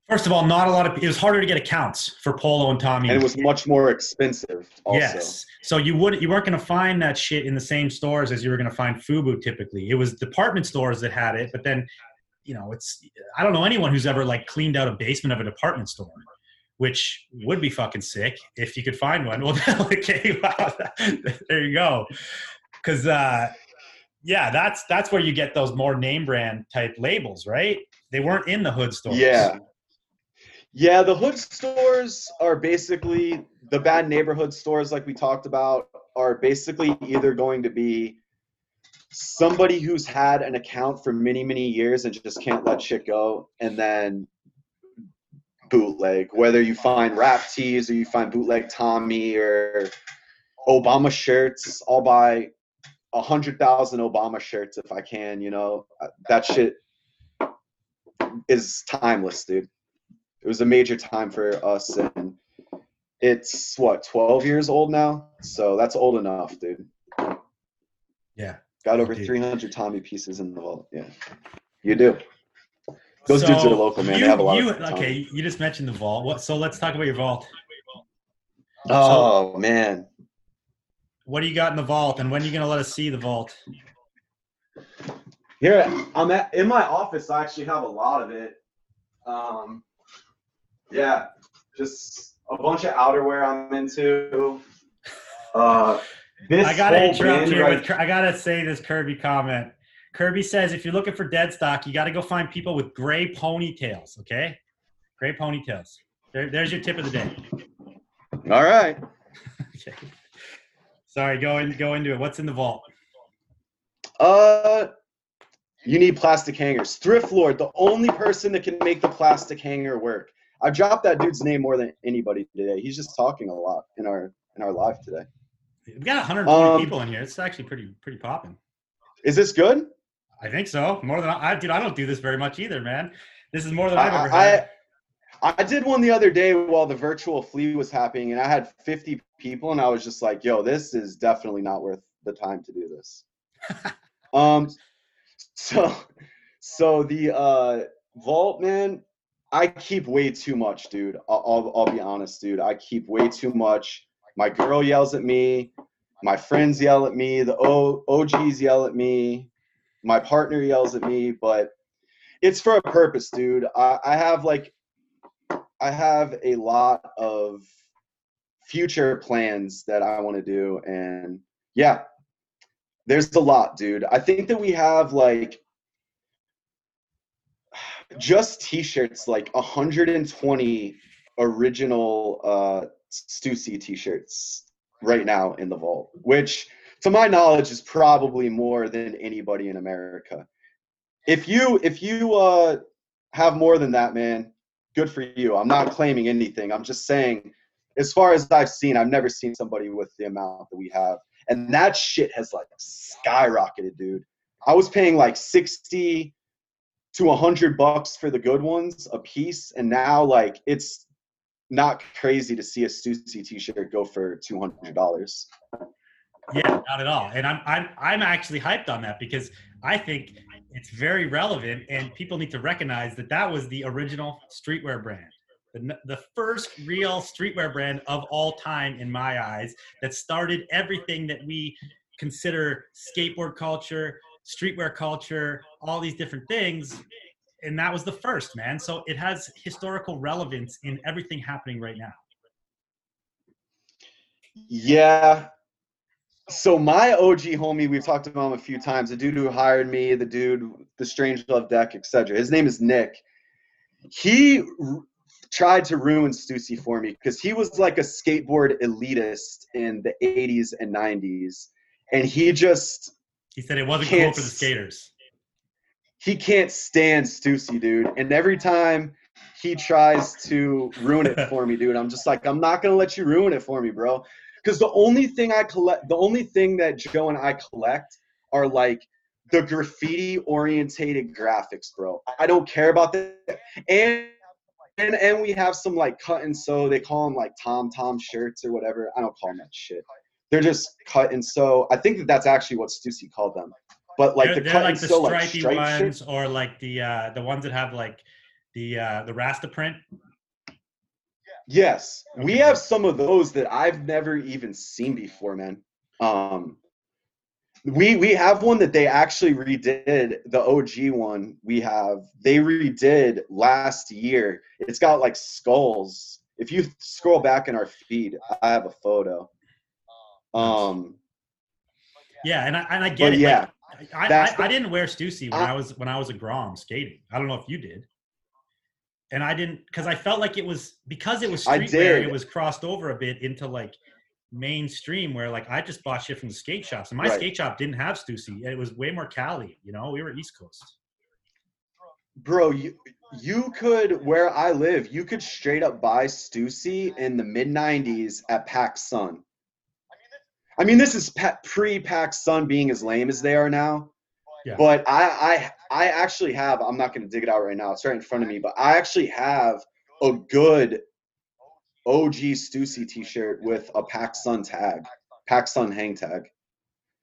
first of all, not a lot of it was harder to get accounts for Polo and Tommy. And it was much more expensive also. Yes, so you wouldn't, you weren't going to find that shit in the same stores as you were going to find FUBU typically. It was department stores that had it, but then, you know, it's I don't know anyone who's ever like cleaned out a basement of a department store. Which would be fucking sick if you could find one. [laughs] Well, [laughs] okay, wow, [laughs] there you go. Because uh, yeah, that's that's where you get those more name brand type labels, right? They weren't in the hood stores. Yeah. Yeah, the hood stores are basically the bad neighborhood stores, like we talked about, are basically either going to be somebody who's had an account for many, many years and just can't let shit go, and then bootleg. Whether you find rap tees or you find bootleg Tommy or Obama shirts, I'll buy a hundred thousand Obama shirts if I can. You know, uh, that shit is timeless, dude it was a major time for us and it's what 12 years old now so that's old enough dude Yeah. got over Indeed. 300 tommy pieces in the vault yeah you do those dudes are local man You, they have a lot you, okay, you just mentioned the vault. What? So let's talk about your vault. oh man What do you got in the vault, and when are you going to let us see the vault? here i'm at in my office i actually have a lot of it um yeah just a bunch of outerwear i'm into uh this I gotta interrupt here right with. I gotta say this Kirby comment. Kirby says if you're looking for dead stock, you got to go find people with gray ponytails. Okay, gray ponytails. There, there's your tip of the day. all right [laughs] Okay. Sorry, go in, go into it. What's in the vault? Uh, you need plastic hangers. Thrift Lord, the only person that can make the plastic hanger work. I dropped that dude's name more than anybody today. He's just talking a lot in our in our live today. We've got 120 Um, people in here. It's actually pretty pretty popping. Is this good? I think so. More than I, dude. I don't do this very much either, man. This is more than I, I've ever had. I did one the other day while the virtual flea was happening, and I had 50 people, and I was just like, "Yo, this is definitely not worth the time to do this." [laughs] um, so so the uh vault man, I keep way too much, dude. I'll, I'll I'll be honest, dude. I keep way too much. My girl yells at me. My friends yell at me. The o- OGs yell at me. My partner yells at me. But it's for a purpose, dude. I, I have like, I have a lot of future plans that I want to do, and yeah, there's a lot, dude. I think that we have like just t-shirts, like 120 original uh Stussy t-shirts right now in the vault, which to my knowledge is probably more than anybody in America. If you if you uh have more than that, man, good for you. I'm not claiming anything. I'm just saying as far as I've seen, I've never seen somebody with the amount that we have. And that shit has like skyrocketed, dude. I was paying like 60 to 100 bucks for the good ones a piece and now like it's not crazy to see a Stussy t-shirt go for $200. Yeah, not at all. And I'm I'm I'm actually hyped on that because I think it's very relevant, and people need to recognize that that was the original streetwear brand, the the first real streetwear brand of all time in my eyes that started everything that we consider skateboard culture, streetwear culture, all these different things. And that was the first, man. So it has historical relevance in everything happening right now. Yeah. So my OG homie, we've talked about him a few times. The dude who hired me, the dude, the Strangelove deck, etc. His name is Nick. He r- tried to ruin Stussy for me because he was like a skateboard elitist in the 80s and 90s, and he just He said it wasn't cool for the skaters. he can't stand Stussy, dude. And every time he tries to ruin it [laughs] for me, dude, I'm just like, I'm not gonna let you ruin it for me, bro. Because the only thing I collect, the only thing that Joe and I collect are like the graffiti orientated graphics, bro. I don't care about that. And and and we have some like cut and sew. They call them like Tom Tom shirts or whatever. I don't call them that shit. They're just cut and sew. I think that that's actually what Stussy called them. But like they're, the they're cut like and the sew, like stripy ones, shirts. or like the uh, the ones that have like the uh, the Rasta print. Yes, we have some of those that I've never even seen before, man. Um, we we have one that they actually redid. The OG one we have they redid last year. It's got like skulls. If you scroll back in our feed, I have a photo. Um, Yeah, and I and I get it. yeah, like, I, I, I didn't wear Stussy when I- I was when I was a Grom skating. I don't know if you did. And I didn't because I felt like it was because it was streetwear. It was crossed over a bit into like mainstream where like I just bought shit from the skate shops, and my Right. skate shop didn't have Stussy. It was way more Cali. You know, we were East Coast. bro, you you could where I live, you could straight up buy Stussy in the mid '90s at Pac Sun. I mean, this is pre Pac Sun being as lame as they are now. Yeah. But I, I I actually have. I'm not going to dig it out right now. It's right in front of me. But I actually have a good OG Stussy T-shirt with a Pac Sun tag, Pac Sun hang tag.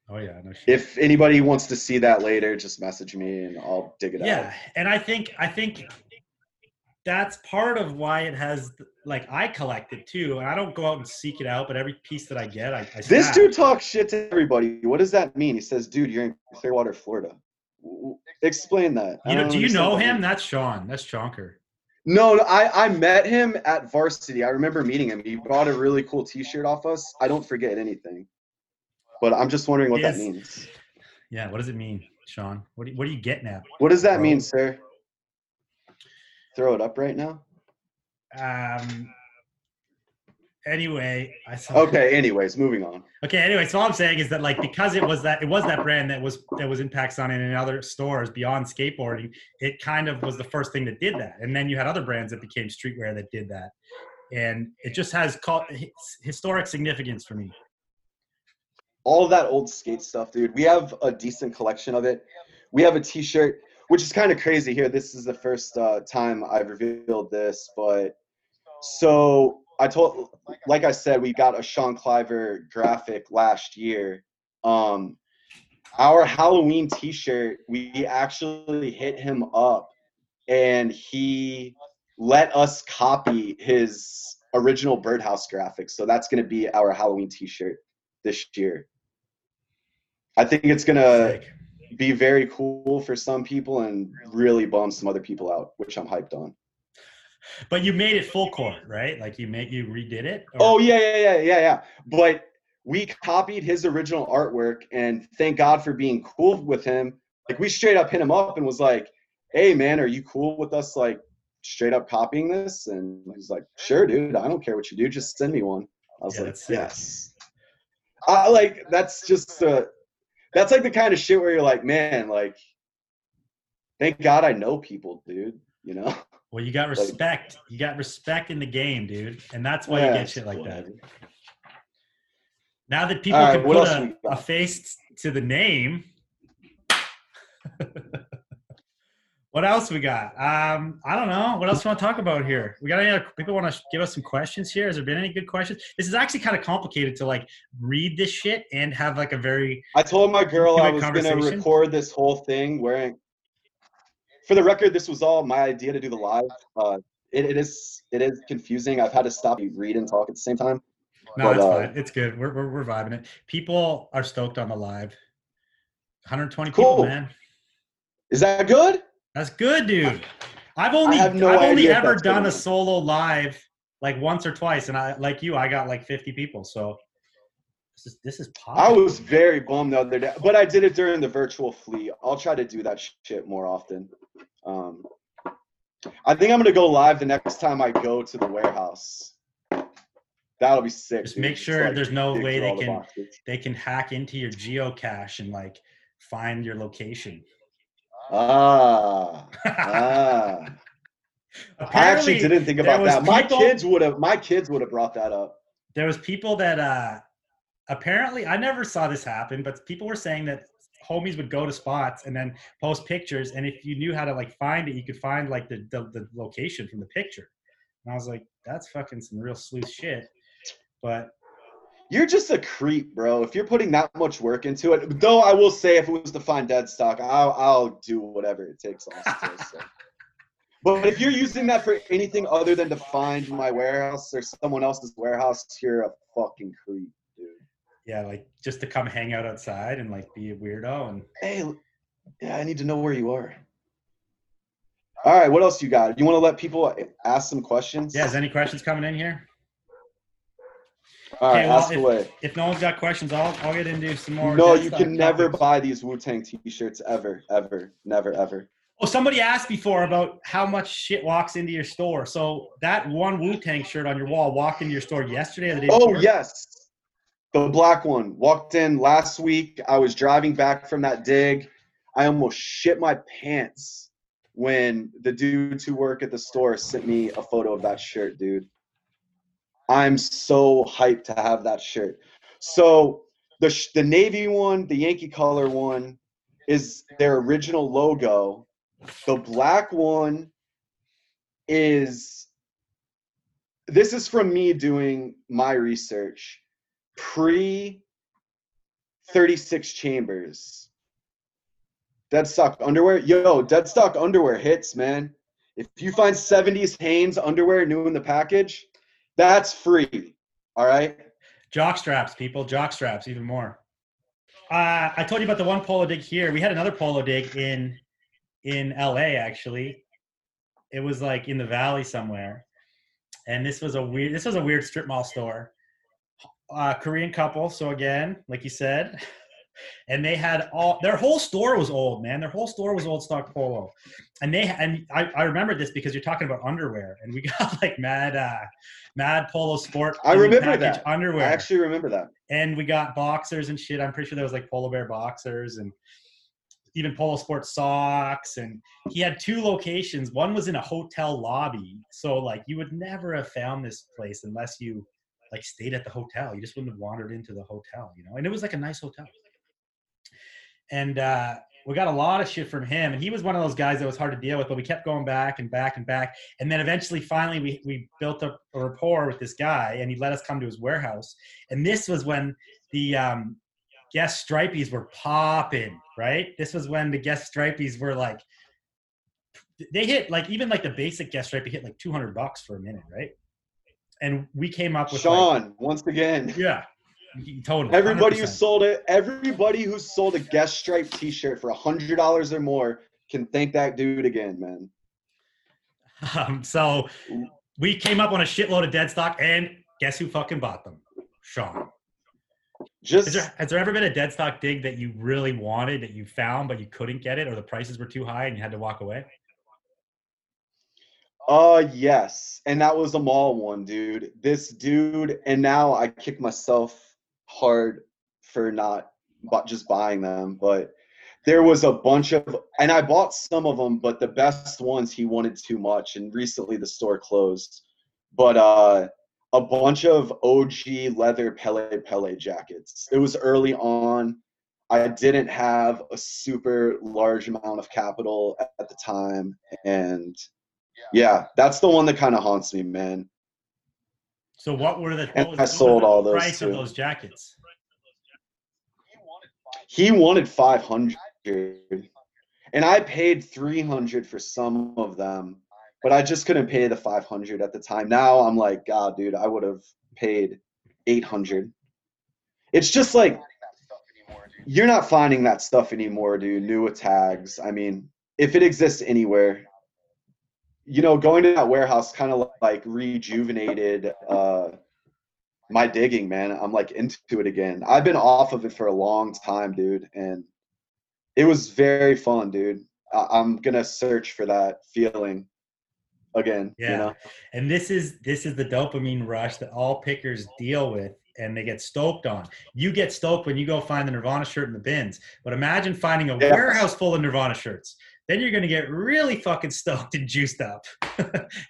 Oh yeah, no. If anybody wants to see that later, just message me and I'll dig it out. yeah and i think i think that's part of why it has like i collect it too and i don't go out and seek it out but every piece that i get i, I This dude talks shit to everybody. What does that mean? He says, "Dude, you're in Clearwater, Florida." W- w- Explain that. You know, don't you know what that him means. that's sean that's chonker No, no, I I met him at Varsity. I remember meeting him. He bought a really cool T-shirt off us. I don't forget anything, but I'm just wondering what that means. yeah what does it mean sean what, do, what are you getting at What does that Bro. mean, sir? Throw it up right now. um anyway i saw Okay. Anyways, moving on. Okay, anyway, so all I'm saying is that like because it was that it was that brand that was that was in Pac Sun and in other stores beyond skateboarding, it kind of was the first thing that did that. And then you had other brands that became streetwear that did that. And it just has cult, historic significance for me. all that old skate stuff, dude. We have a decent collection of it. We have a T-shirt, which is kind of crazy here. This is the first uh, time I've revealed this, but so I told, like I said, we got a Sean Cliver graphic last year. Um, our Halloween T-shirt, we actually hit him up, and he let us copy his original birdhouse graphic. So that's going to be our Halloween T-shirt this year. I think it's gonna be very cool for some people and really bum some other people out, which I'm hyped on. But you made it full court, right? Like you made you redid it. or- Oh yeah, yeah, yeah, yeah, yeah. But we copied his original artwork, and thank God for being cool with him. Like we straight up hit him up and was like, "Hey man, are you cool with us like straight up copying this?" And he's like, "Sure, dude. I don't care what you do. Just send me one." I was Yeah, like, "Yes." I like that's just uh that's like the kind of shit where you're like, man, like, thank God I know people, dude. You know? Well, you got respect. You got respect in the game, dude, and that's why you get shit like that. Now that people right, can put a, a face to the name. [laughs] what else we got? Um, I don't know. What else do you want to talk about here? We got any other people want to give us some questions here? Has there been any good questions? This is actually kind of complicated to like read this shit and have like a very I told my girl I was gonna record this whole thing wearing. For the record, this was all my idea to do the live. Uh, it, it is it is confusing. I've had to stop read and talk at the same time. no, But, it's uh, fine. It's good. We're, we're we're vibing it. People are stoked on the live. 120 Cool. people, man. Is that good? That's good, dude. I've only no I've only ever done a solo live like once or twice, and I like you, I got like 50 people. So this is this is I was very bummed the other day, but I did it during the virtual fleet. I'll try to do that shit more often. Um, I think I'm gonna go live the next time I go to the warehouse. That'll be sick. Just dude. make sure like there's no way they all the can they can hack into your geocache and like find your location. Ah, [laughs] ah. I actually didn't think about that. My kids would have. My kids would have brought that up. there was people that uh apparently I never saw this happen, but people were saying that homies would go to spots and then post pictures, and if you knew how to like find it, you could find like the the, the location from the picture. And I was like, that's fucking some real sleuth shit. But You're just a creep, bro. If you're putting that much work into it, though, I will say, if it was to find dead stock, I'll I'll do whatever it takes. Also, so. [laughs] But if you're using that for anything other than to find my warehouse or someone else's warehouse, you're a fucking creep. Yeah, like just to come hang out outside and like be a weirdo and Hey, yeah, I need to know where you are. All right, what else you got? You want to let people eh, ask some questions? yeah, is any questions coming in here? All right, Okay, well, ask if- away. If no one's got questions, I'll I'll get into some more. No, you can never topics. buy these Wu Tang T-shirts ever, ever, never, ever. Oh, somebody asked before about how much shit walks into your store. So that one Wu Tang shirt on your wall walked into your store yesterday or the day Oh before? yes, the black one walked in last week. I was driving back from that dig. I almost shit my pants when the dude who work at the store sent me a photo of that shirt, dude. I'm so hyped to have that shirt. So the sh- the navy one, the Yankee color one, is their original logo. The black one is this is from me doing my research pre 36 chambers dead stock underwear yo dead stock underwear hits man if you find 70s hanes underwear new in the package that's free all right Jock straps, people. Jock straps, even more. Uh, I told you about the one polo dig here. We had another polo dig in in LA actually. It was like in the valley somewhere, and this was a weird. This was a weird strip mall store. Uh, Korean couple. So again, like you said, [laughs] and they had all their whole store was old, man. Their whole store was old stock polo, and they and I, I remember this because you're talking about underwear, and we [laughs] got like mad uh, mad polo sport. I remember that. underwear i actually remember that and we got boxers and shit. I'm pretty sure there was like polar bear boxers and even polo sport socks. And he had two locations. One was in a hotel lobby, so like you would never have found this place unless you like stayed at the hotel. You just wouldn't have wandered into the hotel, you know. And it was like a nice hotel. And uh, we got a lot of shit from him, and he was one of those guys that was hard to deal with. But we kept going back and back and back, and then eventually, finally, we we built up a rapport with this guy, and he let us come to his warehouse. And this was when the um, Guess stripies were popping, right? This was when the Guess stripies were like, they hit like even like the basic Guess stripey hit like 200 bucks for a minute, right? And we came up with like, sean once again yeah. Totally. Everybody who 100%. sold it, everybody who sold a Guess stripe T-shirt for a hundred dollars or more can thank that dude again, man. [laughs] Um, so we came up on a shitload of dead stock, and guess who fucking bought them? Sean. Just Is there, has there ever been a dead stock dig that you really wanted that you found but you couldn't get it, or the prices were too high and you had to walk away? Uh yes, and that was a mall one, dude. This dude, and now I kick myself hard for not but just buying them, but there was a bunch of and I bought some of them, but the best ones he wanted too much and recently the store closed. But uh a bunch of OG leather Pelle Pelle jackets. It was early on. I didn't have a super large amount of capital at the time and yeah, that's the one that kind of haunts me, man. So what were the what I sold the all those, price of those jackets? He wanted 500 and I paid 300 for some of them, but I just couldn't pay the 500 at the time. Now I'm like, God, dude, I would have paid 800. It's just like you're not finding that stuff anymore, dude. New tags. I mean, if it exists anywhere, you know, going to that warehouse kind of like rejuvenated uh, my digging, man. I'm like into it again. I've been off of it for a long time, dude, and it was very fun, dude. I- I'm gonna search for that feeling again. Yeah. You know? And this is this is the dopamine rush that all pickers deal with and they get stoked on. You get stoked when you go find the Nirvana shirt in the bins. But imagine finding a Yes. warehouse full of Nirvana shirts. Then you're going to get really fucking stoked and juiced up. [laughs]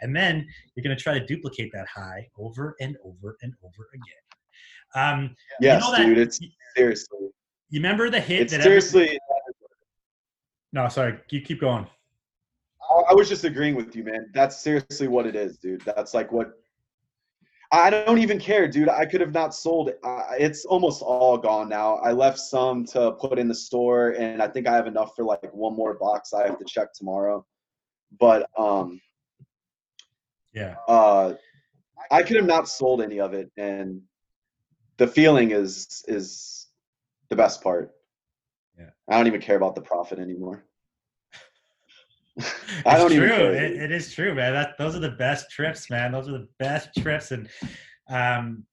and then you're going to try to duplicate that high over and over and over again. Um, Yes, know that- dude. It's seriously. you remember the hit It's that every- seriously. No, sorry. You keep going. I was just agreeing with you, man. That's seriously what it is, dude. That's like what. I don't even care, dude. I could have not sold it. Uh, it's almost all gone now. I left some to put in the store, and I think I have enough for like one more box. I have to check tomorrow, but um, Yeah. uh, I could have not sold any of it, and the feeling is is the best part. Yeah. I don't even care about the profit anymore. [laughs] I It's don't true. care. It, it is true, man. That those are the best trips, man. Those are the best trips, and um,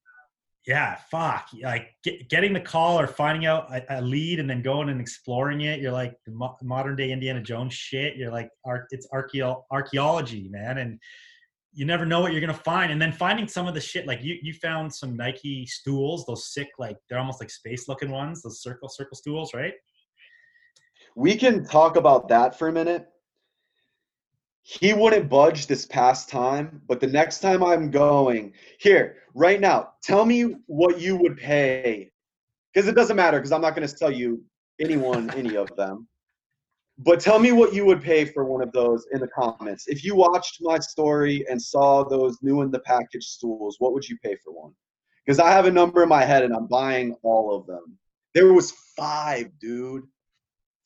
yeah, fuck. Like get, getting the call or finding out a, a lead and then going and exploring it. You're like the mo- modern day Indiana Jones shit. You're like ar- it's archeo- archaeology, man, and you never know what you're gonna find. And then finding some of the shit, like you you found some Nike stools, those sick, like they're almost like space looking ones, those circle circle stools, right? We can talk about that for a minute. He wouldn't budge this past time, but the next time I'm going, here, right now, tell me what you would pay. Because it doesn't matter, because I'm not going to tell you anyone [laughs] any of them. But tell me what you would pay for one of those in the comments. If you watched my story and saw those new in the package stools, what would you pay for one? Because I have a number in my head and I'm buying all of them. There was five, dude.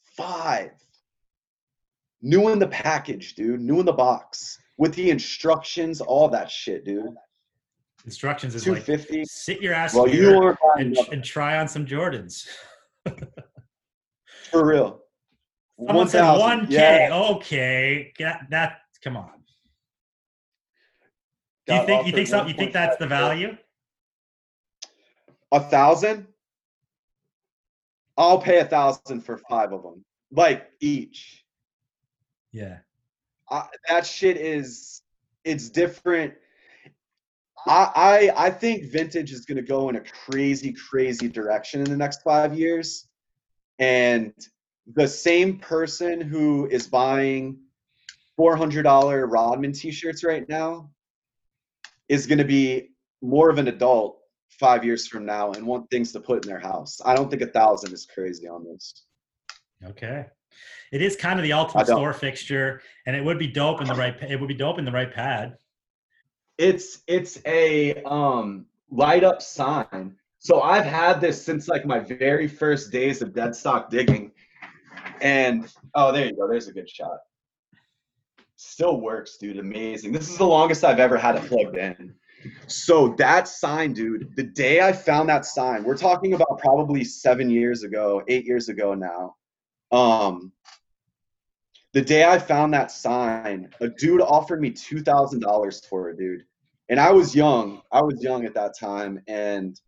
Five. New in the package, dude. New in the box. With the instructions, all that shit, dude. Instructions is Two like fifty. sit your ass Well, you and, and try on some Jordans. [laughs] for real. Someone said 1,000. one K. Yeah. Okay, that, that come on. Do you think you think so? You think that's the value? A thousand? I'll pay a thousand for five of them, like each. Yeah. I, that shit is it's different. I, I I think vintage is gonna go in a crazy, crazy direction in the next five years. And the same person who is buying four hundred dollar Rodman t-shirts right now is gonna be more of an adult five years from now and want things to put in their house. I don't think a thousand is crazy on this. Okay. It is kind of the ultimate store fixture, and it would be dope in the right. It would be dope in the right pad. It's it's a um light up sign. So I've had this since like my very first days of dead stock digging. And oh there you go, there's a good shot. Still works, dude. Amazing. This is the longest I've ever had it plugged in. So that sign, dude, the day I found that sign, we're talking about probably seven years ago, eight years ago now. Um, the day I found that sign, a dude offered me two thousand dollars for it, dude. And I was young. I was young at that time, and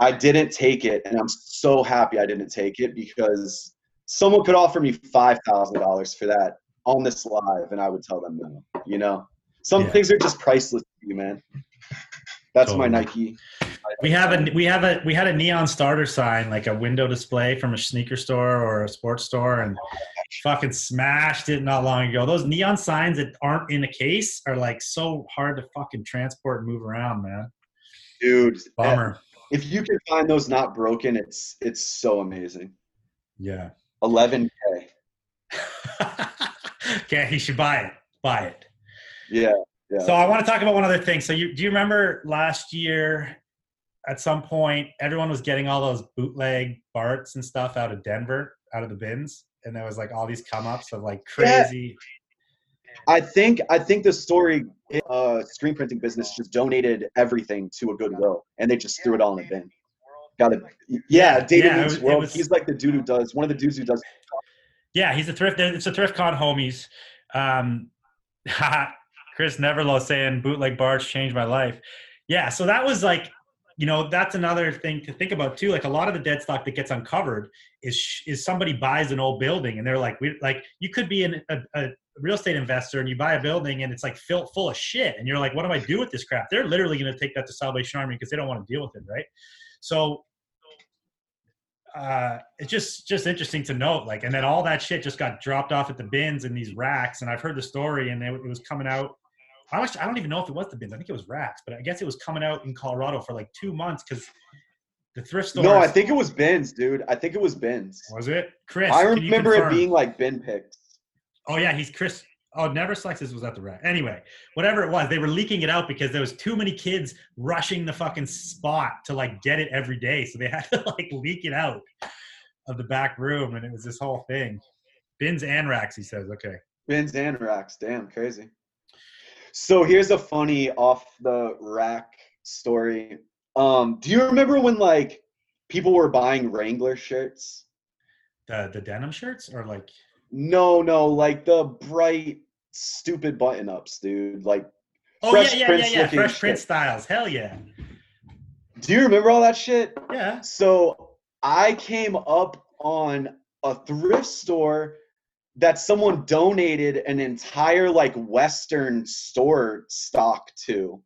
I didn't take it. And I'm so happy I didn't take it because someone could offer me five thousand dollars for that on this live, and I would tell them no. You know, some Yeah. things are just priceless to you, man. That's my Nike. We have a we have a we had a neon starter sign like a window display from a sneaker store or a sports store and fucking smashed it not long ago. Those neon signs that aren't in a case are like so hard to fucking transport and move around, man. dude. Bummer. If you can find those not broken, it's it's so amazing. Yeah. 11k. [laughs] okay, he should buy it. Buy it. Yeah, yeah. So I want to talk about one other thing. So you do you remember last year at some point everyone was getting all those bootleg Barts and stuff out of Denver, out of the bins, and there was like all these come ups of like Yeah. crazy. I think I think the story uh screen printing business just donated everything to a Goodwill and they just threw it all in a bin. Got it. Yeah, Yeah, David yeah, was- World. was- He's like the dude who does one of the dudes who does Yeah, he's a thrift. It's a thrift con homies. Um, [laughs] Chris Neverlow saying bootleg bars changed my life. Yeah, so that was like, you know, that's another thing to think about too. Like a lot of the dead stock that gets uncovered is is somebody buys an old building and they're like, we like you could be an, a, a real estate investor and you buy a building and it's like filled full of shit and you're like, what do I do with this crap? They're literally going to take that to Salvation Army because they don't want to deal with it, right? So uh, it's just just interesting to note like and then all that shit just got dropped off at the bins in these racks and i've heard the story and it, it was coming out I, was, I don't even know if it was the bins i think it was racks but i guess it was coming out in colorado for like two months because the thrift store No, I think it was bins, dude. I think it was bins. was it chris I remember it being like bin picks. oh yeah he's chris oh never sexes was at the rack anyway whatever it was they were leaking it out because there was too many kids rushing the fucking spot to like get it every day so they [laughs] had to like leak it out of the back room and it was this whole thing bins and racks he says okay Bins and racks. Damn, crazy. So here's a funny off the rack story. Um, do you remember when like people were buying Wrangler shirts? the the denim shirts or like No, no, like the bright, stupid button ups, dude. Like, oh Fresh yeah yeah Prince yeah yeah fresh print styles hell yeah do you remember all that shit? yeah So I came up on a thrift store that someone donated an entire like Western store stock to.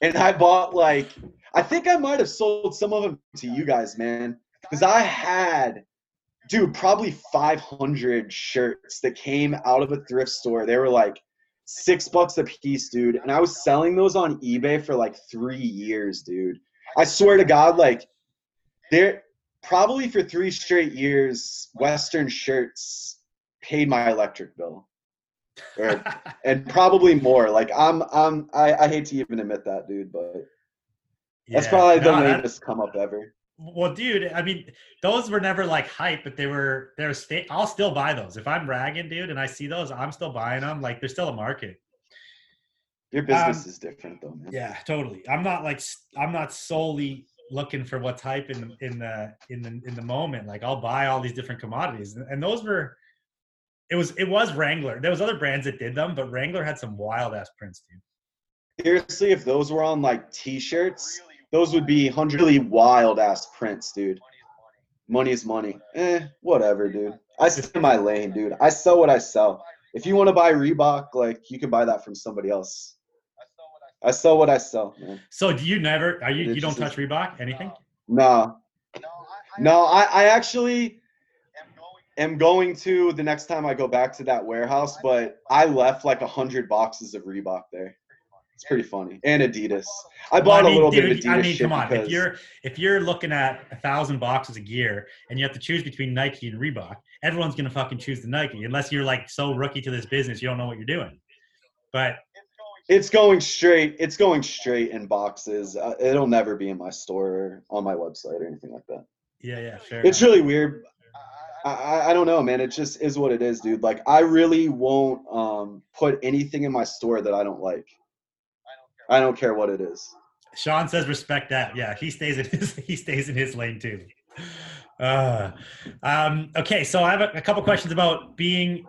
And I bought like, I think I might have sold some of them to you guys, man. Because I had, dude, probably 500 shirts that came out of a thrift store. They were like six bucks a piece, dude. And I was selling those on eBay for like three years, dude. I swear to God, like, there probably for three straight years, Western shirts paid my electric bill, or, [laughs] and probably more. Like I'm, I'm, I, I hate to even admit that, dude, but that's probably the No, lamest come up ever. well dude i mean those were never like hype but they were they're sta- i'll still buy those if i'm ragging dude and i see those i'm still buying them like there's still a market Your business Um, is different, though, man. Yeah, totally. I'm not like I'm not solely looking for what's hype in the in the in the in the moment. Like I'll buy all these different commodities, and, and those were. It was it was Wrangler. There was other brands that did them, but Wrangler had some wild ass prints, dude. Seriously, if those were on like T-shirts, those would be hundred really wild ass prints, dude. Money is money. Eh, whatever, dude. I stay in my lane, dude. I sell what I sell. If you want to buy Reebok, like you can buy that from somebody else. I sell what I sell, man. So do you never? Are you It you don't touch Reebok? Anything? No, no. I, I actually am going to the next time I go back to that warehouse, but I left like a hundred boxes of Reebok there. It's pretty funny. And Adidas. I Well, bought I mean, a little dude, bit of Adidas I mean, come on. because If you're if you're looking at a thousand boxes of gear and you have to choose between Nike and Reebok, everyone's gonna fucking choose the Nike unless you're like so rookie to this business you don't know what you're doing. But it's going straight. It's going straight in boxes. Uh, it'll never be in my store or on my website or anything like that. yeah, yeah, fair. It's really weird. I, I, don't know, man. It just is what it is, dude. Like I really won't um, put anything in my store that I don't like. I don't care what it is. Sean says respect that. Yeah, he stays in [laughs] his he stays in his lane too. Uh, um, okay, so I have a, a couple questions about being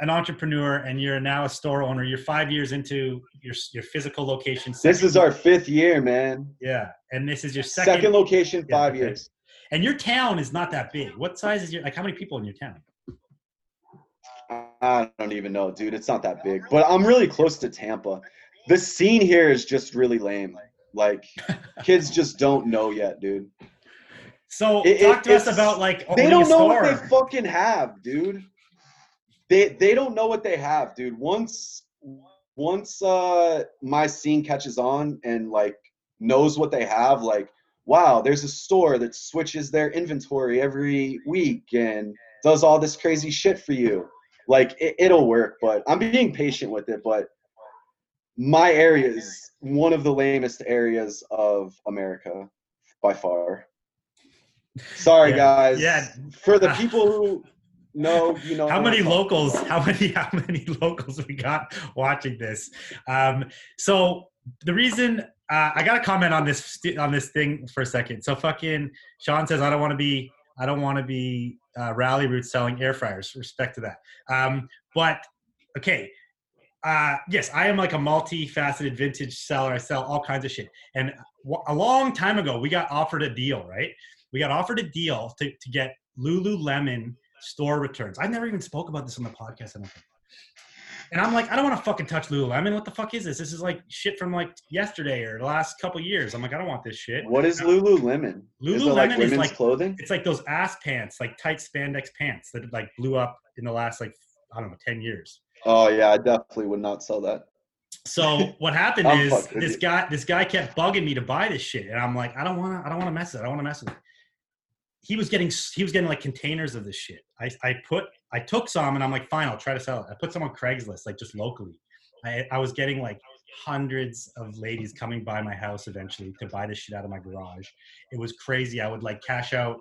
an entrepreneur and you're now a store owner. You're five years into your your physical location. This is our fifth year, man. yeah, and this is your Second, second. location, Yeah, five okay. years. And your town is not that big. What size is your like? How many people in your town? I don't even know, dude. It's not that big, but I'm really close to Tampa. The scene here is just really lame. Like, [laughs] kids just don't know yet, dude. So It- talk to us about like They don't know what they fucking have, dude. They they don't know what they have, dude. Once once uh my scene catches on and like knows what they have, like wow, there's a store that switches their inventory every week and does all this crazy shit for you. Like it, it'll work, but I'm being patient with it. But my area is one of the lamest areas of America by far. Sorry, Yeah. guys. Yeah. For the ah. people who know, you know. how many locals about. how many [laughs] how many locals we got watching this? Um so the reason uh, i gotta comment on this on this thing for a second. So fucking sean says i don't want to be i don't want to be uh, rally route selling air fryers. Respect to that. Um but okay uh yes i am like a multifaceted vintage seller. I sell all kinds of shit. And w- a long time ago we got offered a deal right? We got offered a deal to, to get lululemon store returns. I've never even spoke about this on the podcast. I don't think. And I'm like, I don't want to fucking touch Lululemon. What the fuck is this? This is like shit from like yesterday or the last couple years. I'm like, I don't want this shit. What is Lululemon? is it like Lululemon is like- clothing? It's like those ass pants, like tight spandex pants that like blew up in the last like I don't know, ten years. Oh yeah, I definitely would not sell that. So [laughs] what happened is this guy this guy kept bugging me to buy this shit, and I'm like, I don't want to, I don't want to mess with it. I don't want to mess with it. He was getting he was getting like containers of this shit. I I put I took some and I'm like, fine, I'll try to sell it. I put some on Craigslist, like just locally. I I was getting like hundreds of ladies coming by my house eventually to buy this shit out of my garage. It was crazy. I would like cash out.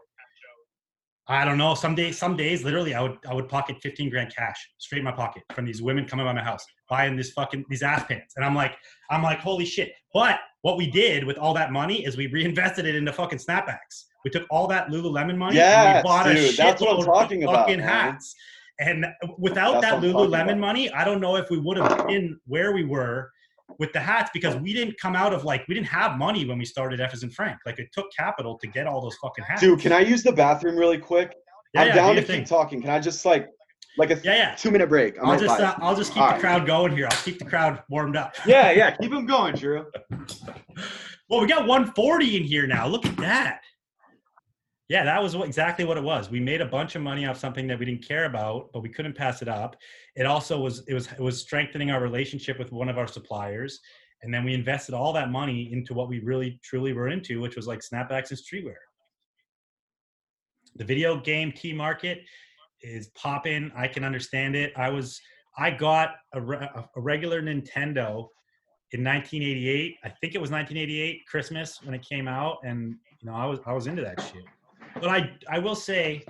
I don't know. Some days, some days, literally, I would I would pocket fifteen grand cash straight in my pocket from these women coming by my house buying this fucking these ass pants, and I'm like, I'm like, holy shit! But what we did with all that money is we reinvested it into fucking snapbacks. We took all that Lululemon money and we bought a dude, that's what I'm talking about, man. hats. And without That's that Lululemon money, I don't know if we would have been where we were with the hats because we didn't come out of like we didn't have money when we started F in Frank. Like it took capital to get all those fucking hats. Dude, can I use the bathroom really quick? Yeah, I'm yeah, down do to your keep thing. talking. Can I just like like a Yeah, yeah. two minute break? I'm I'll just uh, I'll just keep All the right. crowd going here. I'll keep the crowd warmed up. yeah, yeah. Keep them going, Drew. [laughs] Well, we got 140 in here now. Look at that. Yeah, that was exactly what it was. We made a bunch of money off something that we didn't care about, but we couldn't pass it up. It also was it was it was strengthening our relationship with one of our suppliers, and then we invested all that money into what we really truly were into, which was like snapbacks and streetwear. The video game T market is popping. I can understand it. I was I got a, re- a regular Nintendo in 1988. I think it was 1988 Christmas when it came out, and you know I was I was into that shit. But I I will say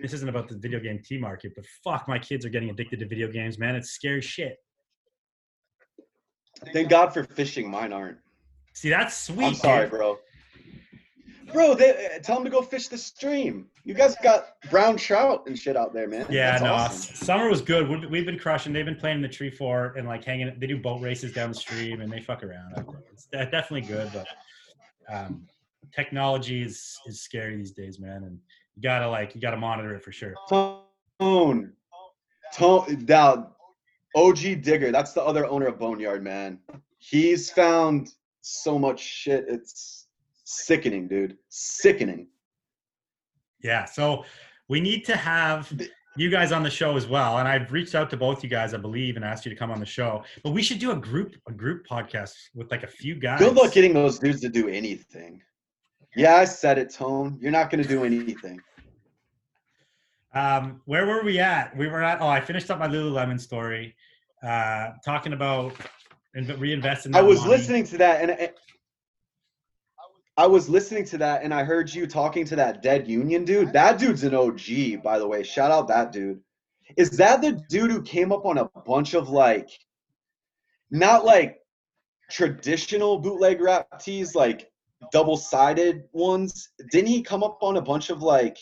this isn't about the video game T market, but fuck, my kids are getting addicted to video games, man. It's scary shit. Thank God for fishing. Mine aren't. See, that's sweet. I'm sorry, dude. bro. Bro, they, tell them to go fish the stream. You guys got brown trout and shit out there, man. Yeah, That's no, awesome. summer was good. We've, we've been crushing. They've been playing in the tree fort and like hanging. They do boat races down the stream and they fuck around. It's definitely good, but um, technology is is scary these days, man. And you gotta like you gotta monitor it for sure. Tone. Tone. Now, OG Digger, that's the other owner of Boneyard, man. He's found so much shit. It's sickening, dude. Sickening. Yeah. So we need to have you guys on the show as well. And I've reached out to both you guys, I believe, and asked you to come on the show. But we should do a group a group podcast with like a few guys. Good luck getting those dudes to do anything. Yeah, I said it, Tone. You're not going to do anything. Um, where were we at? We were at. Oh, I finished up my Lululemon story, uh, talking about and reinvesting. I was money. listening to that and and- I was listening to that and I heard you talking to that dead union dude. That dude's an OG, by the way. Shout out that dude. Is that the dude who came up on a bunch of like not like traditional bootleg rap tees, like double sided ones. Didn't he come up on a bunch of like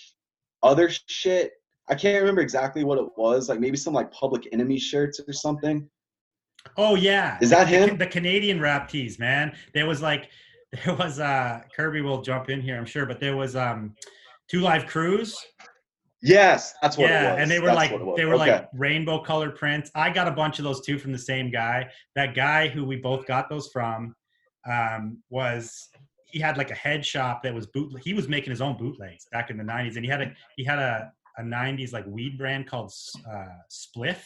other shit? I can't remember exactly what it was. Like maybe some like Public Enemy shirts or something. Oh yeah, Is that him? The Canadian rap tees, man. There was like, [laughs] there was uh Kirby will jump in here, I'm sure, but there was um, Two Live Crews. Yes, that's what it yeah, was. and they were That's like what it was. they were Okay. like rainbow colored prints. I got a bunch of those too from the same guy. That guy who we both got those from um, was he had like a head shop that was boot. He was making his own bootlegs back in the '90s, and he had a he had a a '90s like weed brand called uh, Spliff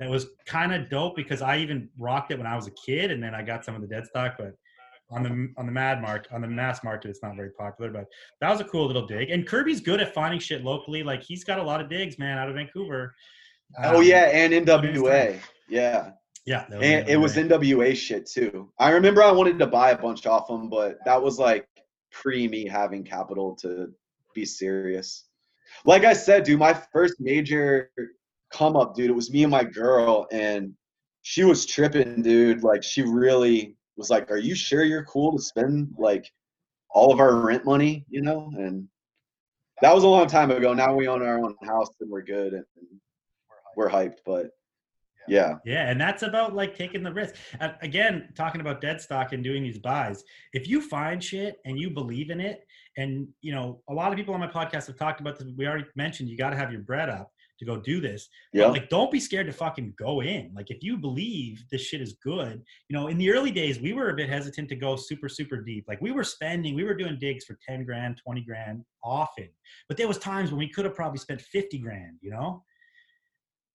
that was kind of dope because I even rocked it when I was a kid, and then I got some of the dead stock, but. On the on the mad market on the mass market, it's not very popular, but that was a cool little dig. And Kirby's good at finding shit locally. Like he's got a lot of digs, man, out of Vancouver. oh Um, yeah, and NWA. Yeah. Yeah. that And it was NWA. NWA shit too. I remember I wanted to buy a bunch off them, but that was like pre me having capital to be serious. Like I said, dude, my first major come up, dude, it was me and my girl, and she was tripping, dude. Like she really was like, Are you sure you're cool to spend like all of our rent money, you know? And that was a long time ago. Now we own our own house and we're good and we're hyped, but yeah. Yeah, and that's about like taking the risk. And again, talking about dead stock and doing these buys. If you find shit and you believe in it, and you know, a lot of people on my podcast have talked about this. We already mentioned you got to have your bread up to go do this. But, Yeah. like, don't be scared to fucking go in. Like, if you believe this shit is good, you know, in the early days, we were a bit hesitant to go super, super deep. Like, we were spending, we were doing digs for 10 grand, 20 grand often. But there was times when we could have probably spent 50 grand, you know?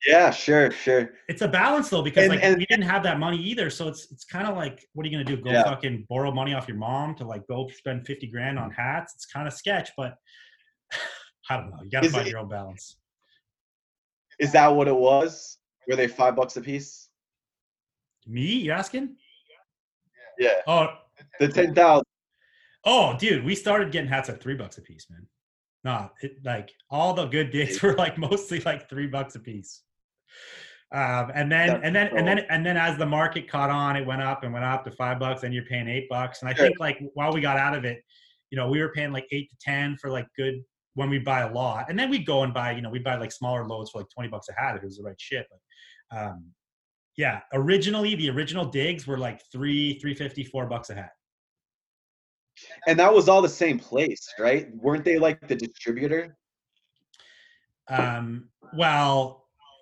Yeah, sure, sure. It's a balance though, because And- like and- we didn't have that money either. So it's it's kind of like, what are you gonna do? Go Yeah. fucking borrow money off your mom to like go spend 50 grand on mm. hats? It's kind of sketch, but [sighs] I don't know. You gotta Is find it- your own balance. Is that what it was? Were they five bucks a piece? Me, you asking? Yeah. Oh, The ten thousand. Oh, dude, we started getting hats at three bucks a piece, man. Nah, it, like all the good digs were like mostly like three bucks a piece. Um, and then That's and then and then and then as the market caught on, it went up and went up to five bucks. and you're paying eight bucks. And I think like while we got out of it, you know, we were paying like eight to ten for like good when we buy a lot, and then we'd go and buy, you know, we'd buy like smaller loads for like twenty bucks a hat if it was the right shit. But um, yeah, originally the original digs were like three, three fifty, four bucks a hat. And that was all the same place, right? Weren't they like the distributor? um, well,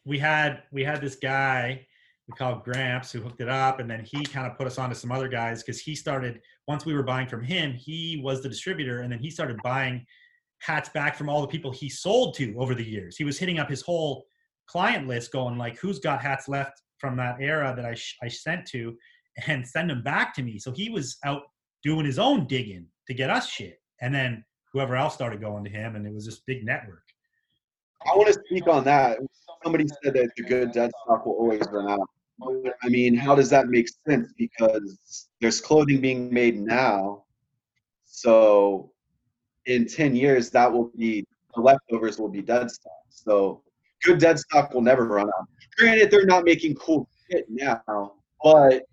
we had we had this guy we called Gramps who hooked it up, and then he kind of put us on to some other guys because he started once we were buying from him, he was the distributor, and then he started buying hats back from all the people he sold to over the years. He was hitting up his whole client list, going like, "Who's got hats left from that era that I sh- I sent to?" and send them back to me. So he was out doing his own digging to get us shit, and then whoever else started going to him, and it was this big network. I want to speak on that. Somebody said that the good dead stock will always run out. I mean, how does that make sense? Because there's clothing being made now. So in 10 years, that will be the leftovers will be dead stock. So good dead stock will never run out. Granted, they're not making cool shit now, but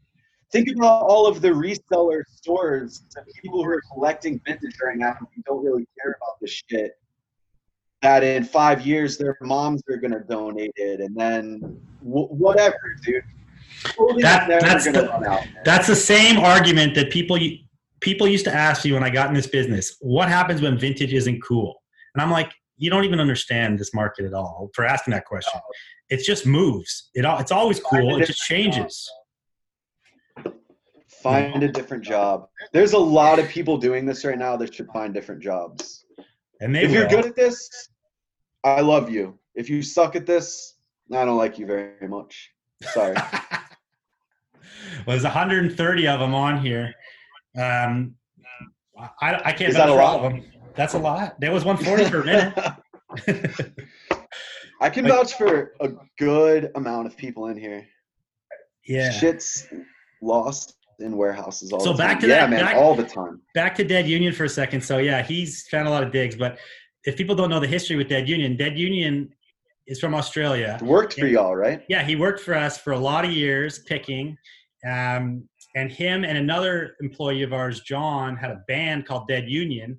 think about all of the reseller stores, the people who are collecting vintage right now who don't really care about this shit that in five years their moms are going to donate it and then w- whatever dude That- that's the- out. That's the same argument that people people used to ask me when I got in this business. What happens when vintage isn't cool? And I'm like, you don't even understand this market at all for asking that question. It just moves. It all, it's always cool. It just changes. find a different job there's a lot of people doing this right now that should find different jobs And if you're good at this i love you if you suck at this i don't like you very much sorry [laughs] well, there's 130 of them on here. Um, I, I can't Is that a lot? of them. That's a lot. There was 140 per minute. [laughs] [laughs] i can Like- vouch for a good amount of people in here yeah. shit's lost in warehouses all So the back time to yeah that- man back- all the time back to Dead Union for a second. So yeah, he's found a lot of digs, but if people don't know the history with Dead Union, Dead Union is from Australia. worked for y'all right Yeah, he worked for us for a lot of years picking. Um, and him and another employee of ours, John, had a band called Dead Union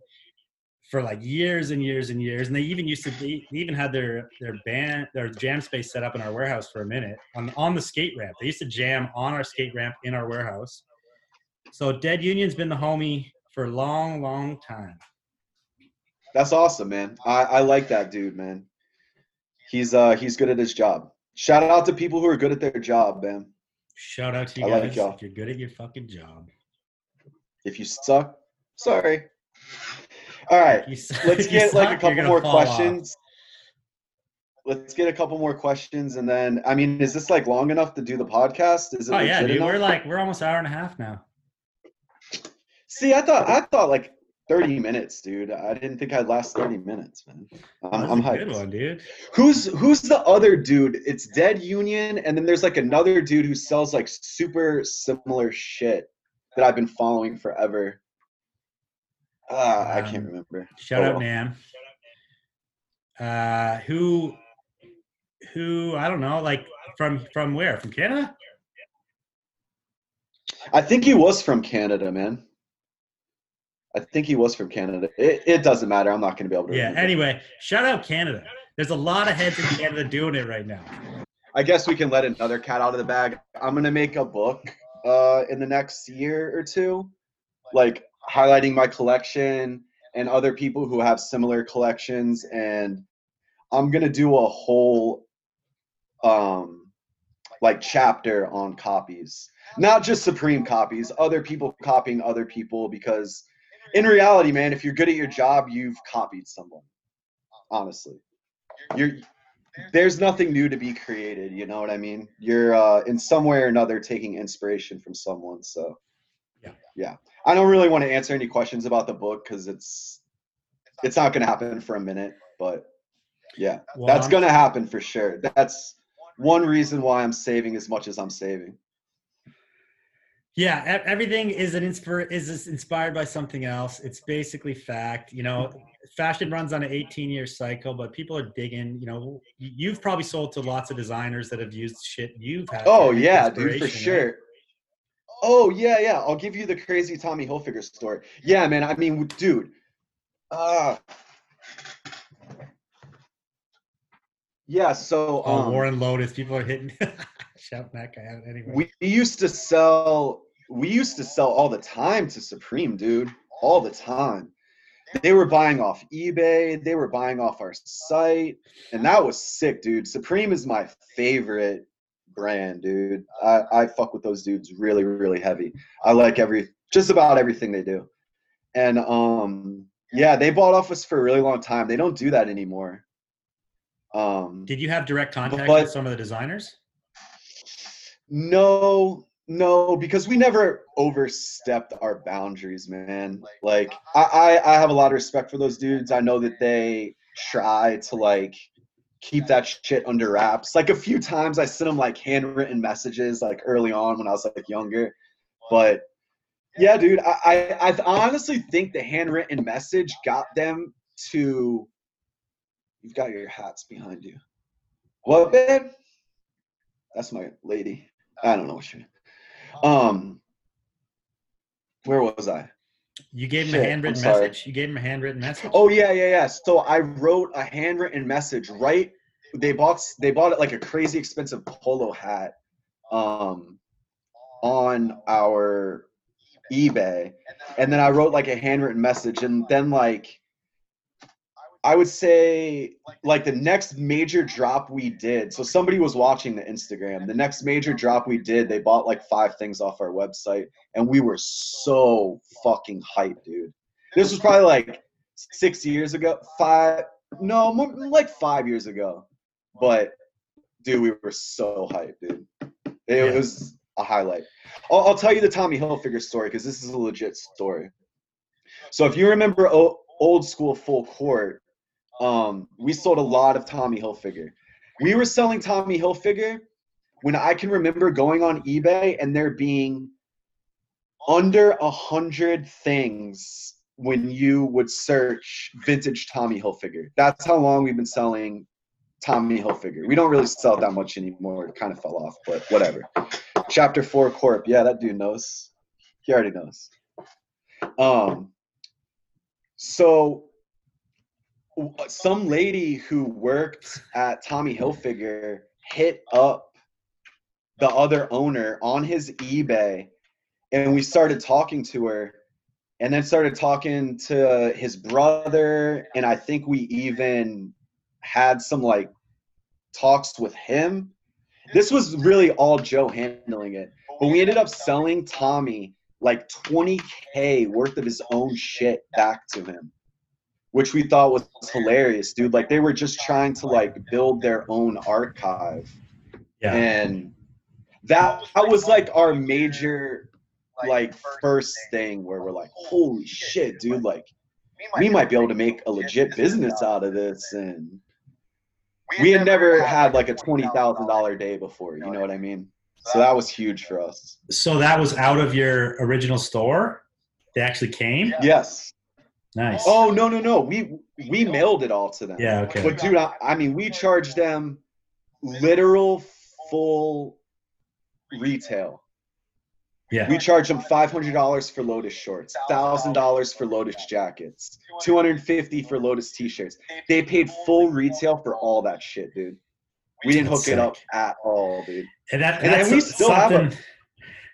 for like years and years and years. And they even used to they even had their their band their jam space set up in our warehouse for a minute on on the skate ramp. They used to jam on our skate ramp in our warehouse. So Dead Union's been the homie for a long, long time. That's awesome, man. I, I like that dude, man. He's uh he's good at his job. Shout out to people who are good at their job, man. Shout out to you I like guys y'all. if you're good at your fucking job. If you suck, sorry. All right, suck- let's get like a couple more fall off. questions. Let's get a couple more questions, and then I mean, is this like long enough to do the podcast? Is it Oh yeah, dude. enough? We're like we're almost an hour and a half now. See, I thought I thought like thirty minutes, dude. I didn't think I'd last thirty minutes, man. I'm, That's I'm a good one, dude. Who's who's the other dude? It's Dead Union, and then there's like another dude who sells like super similar shit that I've been following forever. Ah, I can't Um, remember. Shout Oh, out well. Nam. Uh, who, who? I don't know. Like from from where? From Canada? I think he was from Canada, man. I think he was from Canada. It, it doesn't matter. I'm not going to be able to. Yeah. Anyway, shout out Canada. There's a lot of heads in Canada doing it right now. I guess we can let another cat out of the bag. I'm gonna make a book uh, in the next year or two, like highlighting my collection and other people who have similar collections, and I'm gonna do a whole um, like chapter on copies, not just Supreme copies, other people copying other people, because in reality, man, if you're good at your job, you've copied someone. Honestly, you're there's nothing new to be created you know what i mean? You're uh in some way or another taking inspiration from someone so. Yeah. yeah. I don't really want to answer any questions about the book because it's it's not going to happen for a minute but yeah. Well, that's going to happen for sure. That's one reason why i'm saving as much as i'm saving Yeah, everything is an inspir is inspired by something else. It's basically fact. You know, fashion runs on an 18 year cycle, but people are digging. You know, you've probably sold to lots of designers that have used shit you've had. oh yeah dude for sure right? oh yeah yeah i'll give you the crazy tommy hilfiger story yeah man i mean dude uh yeah so Oh, um, Warren Lotas. People are hitting. [laughs] Shouting that guy out anyway. we used to sell we used to sell all the time to supreme dude all the time. They were buying off ebay they were buying off our site and that was sick dude. Supreme is my favorite brand dude. I, I fuck with those dudes really really heavy. I like every just about everything they do. And um yeah they bought off us for a really long time. They don't do that anymore. Um Did you have direct contact But- with some of the designers? No, no, because we never overstepped our boundaries, man. Like uh-uh. I, I, I have a lot of respect for those dudes. I know that they try to like keep that shit under wraps. Like a few times I sent them like handwritten messages like early on when I was like younger. But yeah, dude, I, I, I honestly think the handwritten message got them to you've got your hats behind you. What babe? That's my lady. I don't know what she. Um, where was I? You gave him Shit, a handwritten message. You gave him a handwritten message. Oh yeah, yeah, yeah. So I wrote a handwritten message. Right, they bought they bought it like a crazy expensive polo hat, um, on our eBay, and then I wrote like a handwritten message, and then like. I would say like the next major drop we did. So somebody was watching the Instagram. The next major drop we did, they bought like five things off our website, and we were so fucking hyped, dude. This was probably like six years ago, five, no, more, like five years ago. But dude, we were so hyped, dude. It Yeah. was a highlight. I'll, I'll tell you the Tommy Hilfiger story because this is a legit story. So if you remember o- old school full court, um, we sold a lot of Tommy Hilfiger. We were selling Tommy Hilfiger when I can remember going on eBay and there being under a hundred things when you would search vintage Tommy Hilfiger. That's how long we've been selling Tommy Hilfiger. We don't really sell that much anymore. It kind of fell off, but whatever. Chapter four Corp. Yeah, that dude knows. He already knows. Um. So, Uh, some lady who worked at Tommy Hilfiger hit up the other owner on his eBay, and we started talking to her, and then started talking to his brother, and I think we even had some like talks with him. This was really all Joe handling it. But we ended up selling Tommy like 20k worth of his own shit back to him, which we thought was hilarious, dude. Like they were just trying to like build their own archive, Yeah. and that that was like our major like first thing where we're like, holy shit, dude! Like we might be able to make a legit business out of this, and we had never had like a twenty thousand dollar day before. You know what I mean? So that was huge for us. So that was out of your original store. They actually came. Yes. Nice. Oh no no no. We we mailed it all to them. Yeah. Okay. But dude, I, I mean, we charged them literal full retail. Yeah. We charged them five hundred dollars for Lotus shorts, thousand dollars for Lotus jackets, two hundred fifty for Lotus t-shirts. They paid full retail for all that shit, dude. We didn't hook it up at all, dude. And that And that's we still have something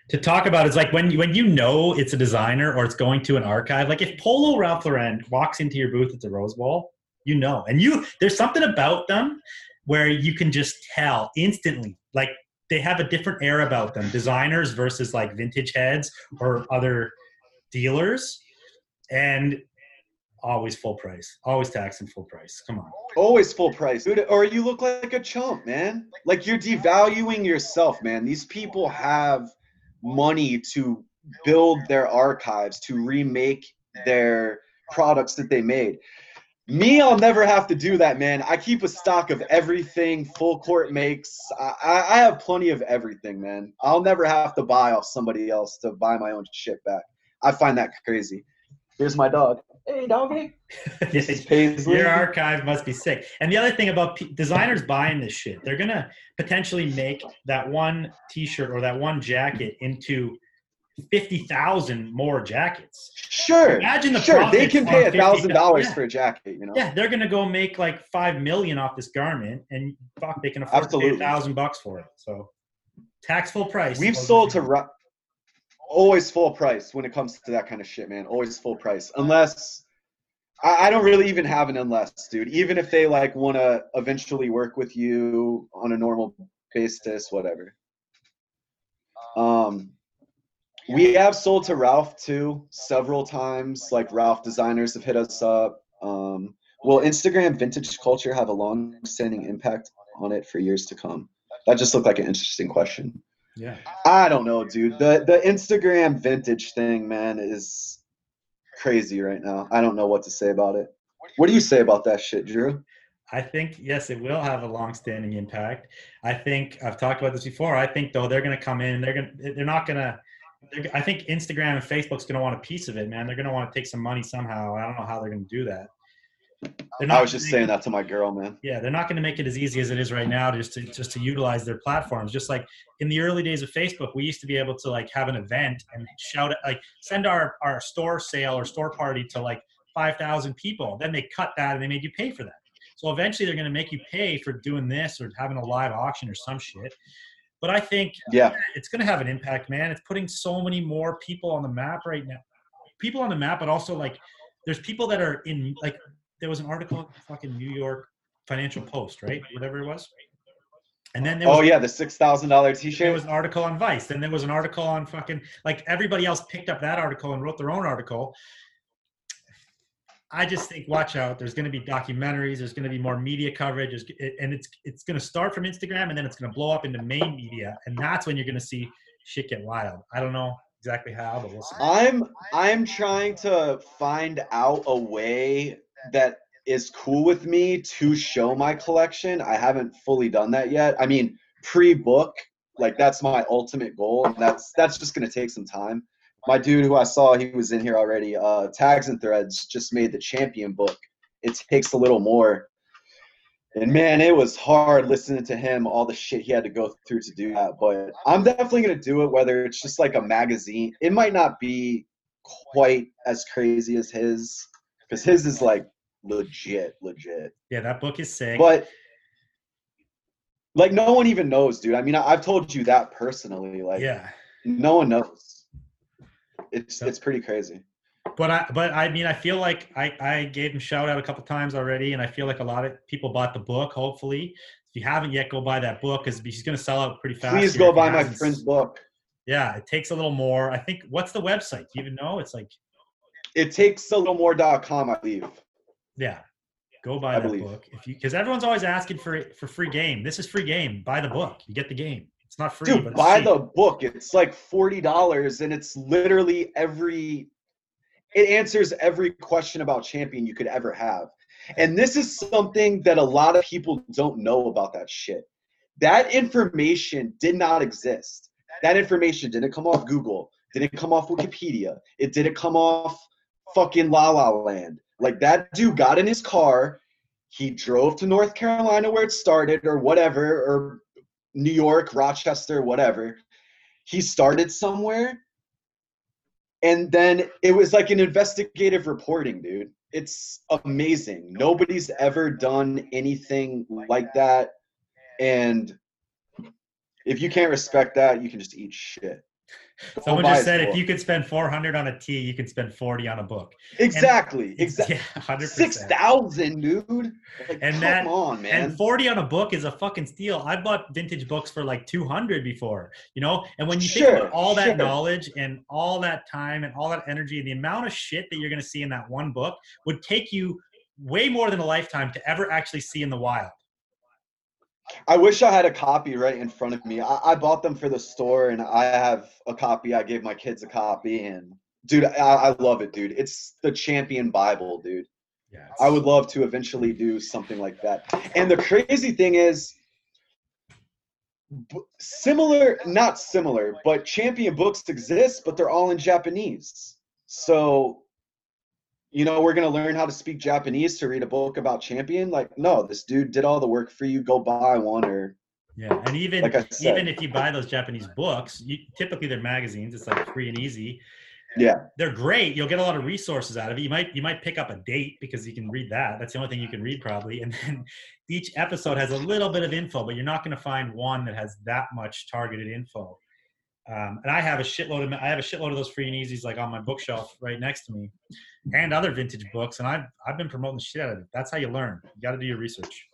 to talk about. Is like when you, when you know it's a designer or it's going to an archive. Like if Polo Ralph Lauren walks into your booth at the Rose Bowl, you know, and you there's something about them where you can just tell instantly. Like they have a different air about them. Designers versus like vintage heads or other dealers, and always full price. Always taxing full price. Come on. Always full price, dude. Or you look like a chump, man. Like you're devaluing yourself, man. These people have money to build their archives, to remake their products that they made. Me, I'll never have to do that, man. I keep a stock of everything Full Court makes. I, I have plenty of everything, man. I'll never have to buy off somebody else to buy my own shit back. I find that crazy. Here's my dog. Hey, doggy. This [laughs] is Paisley. Your archive must be sick. And the other thing about p- designers buying this shit, they're gonna potentially make that one T-shirt or that one jacket into fifty thousand more jackets. Sure. Imagine the sure. They can pay a thousand dollars $50,000. for a jacket. You know. Yeah, they're gonna go make like five million off this garment, and fuck, they can afford to pay a thousand bucks for it. So tax full price. We've sold to Ru- always full price when it comes to that kind of shit, man. Always full price, unless I, don't really even have an unless, dude. Even if they like want to eventually work with you on a normal basis, whatever. Um, we have sold to Ralph too several times. Like Ralph designers have hit us up. Um, will Instagram vintage culture have a long-standing impact on it for years to come? That just looked like an interesting question. Yeah. I don't know, dude. The the Instagram vintage thing, man, is crazy right now. I don't know what to say about it. What do you say about that shit, Drew? I think yes, it will have a long-standing impact. I think I've talked about this before. I think though they're going to come in, they're going, to they're not going to. I think Instagram and Facebook's going to want a piece of it, man. They're going to want to take some money somehow. I don't know how they're going to do that. I was just make saying that to my girl, man. Yeah, they're not going to make it as easy as it is right now, just to just to utilize their platforms. Just like in the early days of Facebook, we used to be able to like have an event and shout like send our our store sale or store party to like five thousand people. Then they cut that and they made you pay for that. So eventually, they're going to make you pay for doing this or having a live auction or some shit. But I think Yeah, it's going to have an impact, man. It's putting so many more people on the map right now. People on the map, but also like there's people that are in like there was an article in fucking New York Financial Post, right? Whatever it was. And then there oh, was, Oh yeah, the six thousand dollar T-shirt. There was an article on Vice. Then there was an article on fucking like everybody else picked up that article and wrote their own article. I just think watch out. There's going to be documentaries. There's going to be more media coverage, and it's it's going to start from Instagram, and then it's going to blow up into main media, and that's when you're going to see shit get wild. I don't know exactly how, but we'll see. I'm I'm trying to find out a way that is cool with me to show my collection. I haven't fully done that yet. I mean, pre-book, like that's my ultimate goal. And that's that's just gonna take some time. My dude who I saw, he was in here already. Uh, Tags and Threads just made the champion book. It takes a little more. And man, it was hard listening to him, all the shit he had to go through to do that. But I'm definitely gonna do it, whether it's just like a magazine. It might not be quite as crazy as his, because his is like legit, legit. Yeah, that book is sick. But like no one even knows, dude. I mean, I, I've told you that personally. Like yeah. no one knows. It's So- it's pretty crazy. But I, but I mean, I feel like I, I gave him shout out a couple times already, and I feel like a lot of people bought the book. Hopefully, if you haven't yet, go buy that book because he's going to sell out pretty fast. Please go buy my friend's book. Yeah, it takes a little more. I think. What's the website? Do you even know? It's like, It takes a little more.com, I believe. Yeah, go buy I that believe. book if you because everyone's always asking for for free game. This is free game. Buy the book. You get the game. It's not free, Dude, but it's buy cheap. the book. It's like forty dollars, and it's literally every. It answers every question about champion you could ever have, and this is something that a lot of people don't know about that shit. That information did not exist. That information didn't come off Google. Didn't come off Wikipedia. It didn't come off fucking La La Land. Like that dude got in his car. He drove to North Carolina where it started, or whatever, or New York, Rochester, whatever. He started somewhere. And then it was like an investigative reporting, dude. It's amazing. Nobody's ever done anything like that. And if you can't respect that, you can just eat shit. Someone just said if you could spend 400 on a tee, you could spend 40 on a book. Exactly. Exactly. Yeah, [laughs] 100%. Six thousand, dude. Like, And come that- on, man. And 40 on a book is a fucking steal. I bought vintage books for like 200 before, you know? And when you think Sure, about all that sure. knowledge and all that time and all that energy and the amount of shit that you're going to see in that one book would take you way more than a lifetime to ever actually see in the wild. I wish I had a copy right in front of me. I, I bought them for the store, and I have a copy. I gave my kids a copy, and dude, I, I love it, dude. It's the champion Bible, dude. Yeah. I would love to eventually do something like that. And the crazy thing is, similar, not similar, but champion books exist, but they're all in Japanese. So, you know, we're going to learn how to speak Japanese to read a book about champion. Like, no, this dude did all the work for you. Go buy one or Yeah, and even Like said. even if you buy those Japanese books, you, typically they're magazines. It's like free and easy. Yeah. they're great. You'll get a lot of resources out of it. You might you might pick up a date because you can read that. That's the only thing you can read probably. And then each episode has a little bit of info, but you're not going to find one that has that much targeted info. Um, and I have a shitload of I have a shitload of those free and easies like on my bookshelf right next to me, and other vintage books. And I've I've been promoting the shit out of it. That's how you learn. You got to do your research.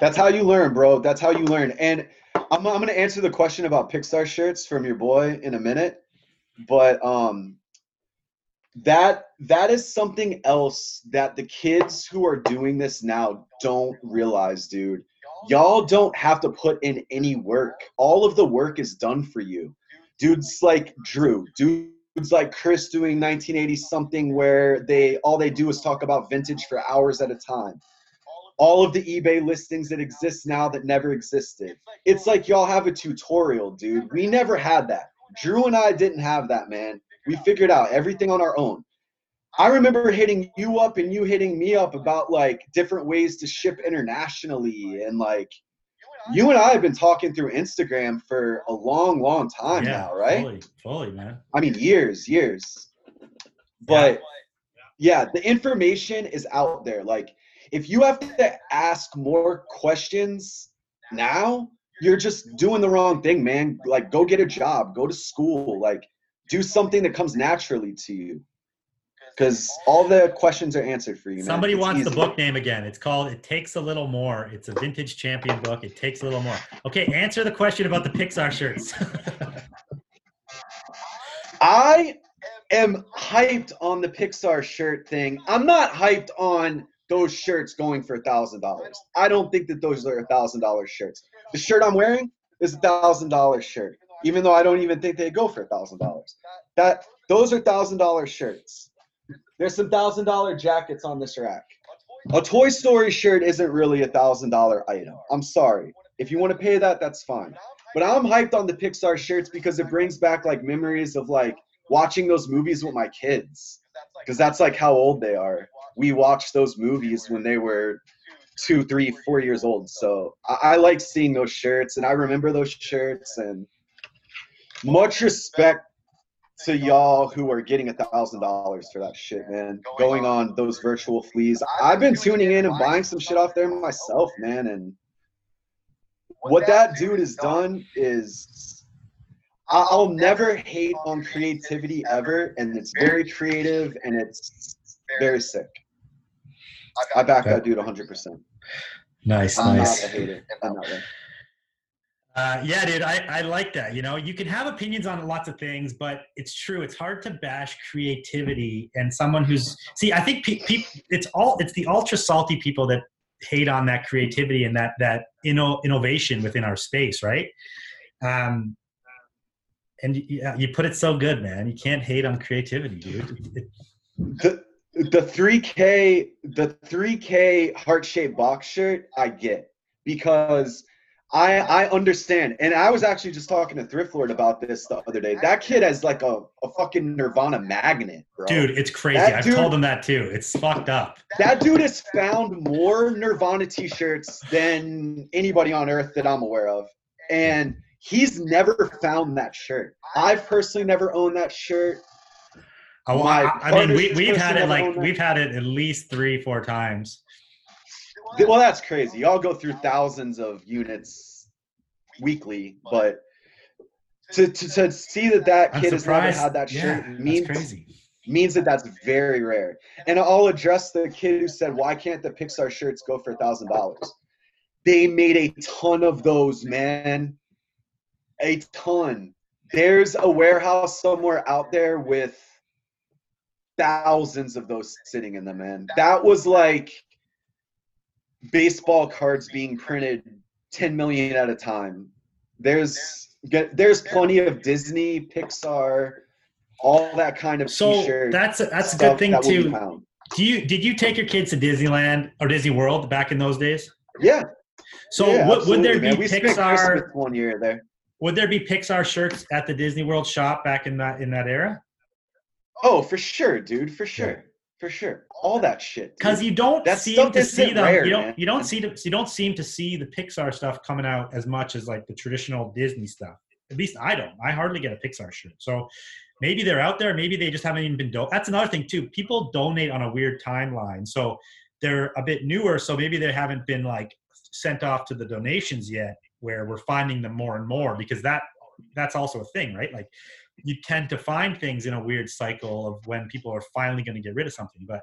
That's how you learn, bro. That's how you learn. And I'm, I'm gonna answer the question about Pixar shirts from your boy in a minute, but um, that that is something else that the kids who are doing this now don't realize, dude. Y'all don't have to put in any work. All of the work is done for you. Dudes like Drew, dudes like Chris doing 1980 something where they all they do is talk about vintage for hours at a time all of the eBay listings that exist now that never existed. It's like y'all have a tutorial, dude. We never had that. Drew and I didn't have that, man. We figured out everything on our own. I remember hitting you up and you hitting me up about like different ways to ship internationally and like you and I have been talking through Instagram for a long, long time now, right? Fully, fully, man. I mean, years, years. But yeah, the information is out there. Like, if you have to ask more questions now, you're just doing the wrong thing, man. Like, go get a job, go to school, like, do something that comes naturally to you. Because all the questions are answered for you, man. Somebody It's wants the book name again. It's called It Takes a Little More. It's a vintage champion book. It takes a little more. Okay, answer the question about the Pixar shirts. [laughs] I am hyped on the Pixar shirt thing. I'm not hyped on those shirts going for a thousand dollars. I don't think that those are a thousand dollar shirts. The shirt I'm wearing is a thousand dollar shirt, even though I don't even think they go for a thousand dollars. That those are thousand dollar shirts. There's some thousand dollar jackets on this rack. A Toy Story shirt isn't really a thousand dollar item. I'm sorry. If you want to pay that, that's fine. But I'm hyped on the Pixar shirts because it brings back like memories of like watching those movies with my kids. Because that's like how old they are. We watched those movies when they were two, three, four years old. So I, I like seeing those shirts, and I remember those shirts. And much respect to y'all who are getting a thousand dollars for that shit, man. Going on those virtual fleas. I've been tuning in and buying some shit off there myself, man. And what that dude has done is I'll never hate on creativity ever, and it's very creative and it's very sick. I back that dude 100%. Nice, I'm nice. not a hater. I'm not one. Uh, yeah, dude, I, I like that. You know, you can have opinions on lots of things, but it's true. It's hard to bash creativity and someone who's see. I think pe- pe- it's all it's the ultra salty people that hate on that creativity and that that inno- innovation within our space, right? Um, and yeah, you put it so good, man. You can't hate on creativity, dude. The the 3K the 3K heart shaped box shirt I get because I I understand and I was actually just talking to Thrift Lord about this the other day. That kid has like a, a fucking Nirvana magnet, bro. dude, it's crazy. That I've dude- told him that too. It's fucked up. That dude has found more Nirvana t-shirts than anybody on earth that I'm aware of. And he's never found that shirt. I've personally never owned that shirt. Oh, I, I mean, we, we've had it like never owned that. we've had it at least three, four times. Well, that's crazy. Y'all go through thousands of units weekly, but to, to, to see that that kid has never had that shirt that's means means that that's very rare. And I'll address the kid who said, "Why can't the Pixar shirts go for a thousand dollars?" They made a ton of those, man. A ton. There's a warehouse somewhere out there with thousands of those sitting in them, man. That was like baseball cards being printed 10 million at a time. There's there's plenty of Disney, Pixar, all that kind of So t-shirt. that's a, that's a good thing that will be too. Do you did you take your kids to Disneyland or Disney World back in those days? Yeah. So yeah, would, would there be man. Pixar? One year there. Would there be Pixar shirts at the Disney World shop back in that in that era? Oh, for sure, dude. For sure. For sure. All that shit. Because you don't seem to see them. rare, you don't. man. You don't see the, You don't seem to see the Pixar stuff coming out as much as like the traditional Disney stuff. At least I don't. I hardly get a Pixar shirt. So maybe they're out there. Maybe they just haven't even been. Do- That's another thing too. People donate on a weird timeline, so they're a bit newer. So maybe they haven't been like sent off to the donations yet, where we're finding them more and more because that that's also a thing, right? Like you tend to find things in a weird cycle of when people are finally going to get rid of something, but.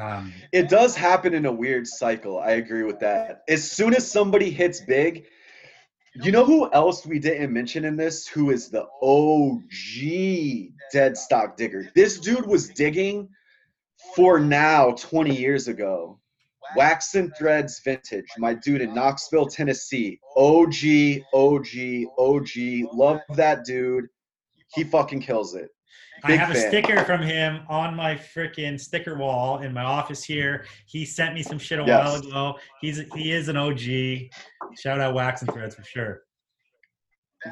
Um, It does happen in a weird cycle. I agree with that. As soon as somebody hits big, you know who else we didn't mention in this? Who is the OG dead stock digger? This dude was digging for now 20 years ago. Wax and Threads Vintage, my dude in Knoxville, Tennessee. OG, OG, OG. Love that dude. He fucking kills it. I Big have a sticker from him on my freaking sticker wall in my office here. He sent me some shit a Yes. while ago. He's he is an OG. Shout out Wax and Threads for sure.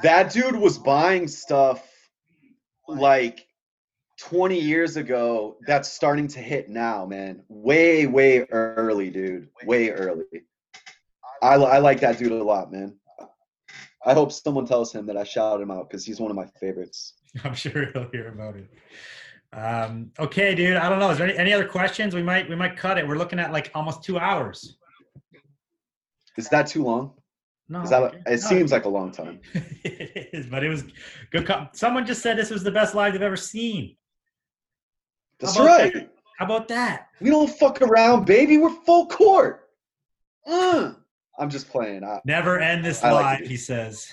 That dude was buying stuff like 20 years ago that's starting to hit now, man. Way, way early, dude. Way early. I, I like that dude a lot, man. I hope someone tells him that I shouted him out because he's one of my favorites. [laughs] I'm sure he'll hear about it. Um, okay, dude. I don't know. Is there any, any other questions? We might we might cut it. We're looking at like almost two hours. Is that too long? No, Is that, it No, seems like a long time. [laughs] it is, but it was good. Co- Someone just said this was the best live they've ever seen. That's How right. that? How about that? We don't fuck around, baby. We're full court. Uh, I'm just playing. I, Never end this I live, it. he says.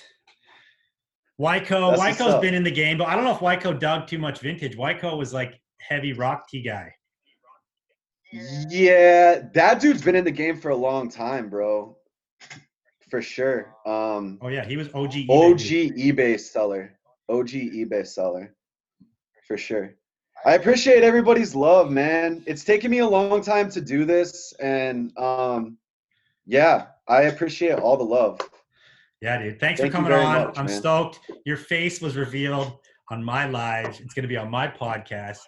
Wyco, That's Wyco's been in the game, but I don't know if Wyco dug too much vintage. Wyco was like heavy rock tee guy. Yeah, that dude's been in the game for a long time, bro. For sure. Um, Oh yeah, he was OG. eBay OG dude. eBay seller. OG eBay seller. For sure. I appreciate everybody's love, man. It's taken me a long time to do this, and um, yeah, I appreciate all the love. Yeah, dude. Thanks Thank for coming on. much, I'm man. stoked. Your face was revealed on my live. It's gonna be on my podcast.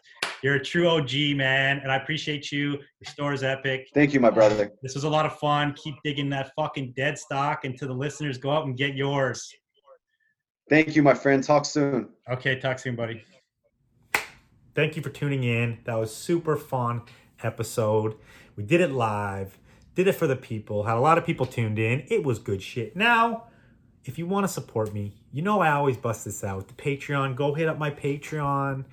You're a true OG, man, and I appreciate you. Your store is epic. Thank you, my brother. This was a lot of fun. Keep digging that fucking dead stock, and to the listeners, go out and get yours. Thank you, my friend. Talk soon. Okay, talk soon, buddy. Thank you for tuning in. That was super fun episode. We did it live. Did it for the people. Had a lot of people tuned in. It was good shit. Now, if you want to support me, you know I always bust this out. The Patreon, go hit up my Patreon.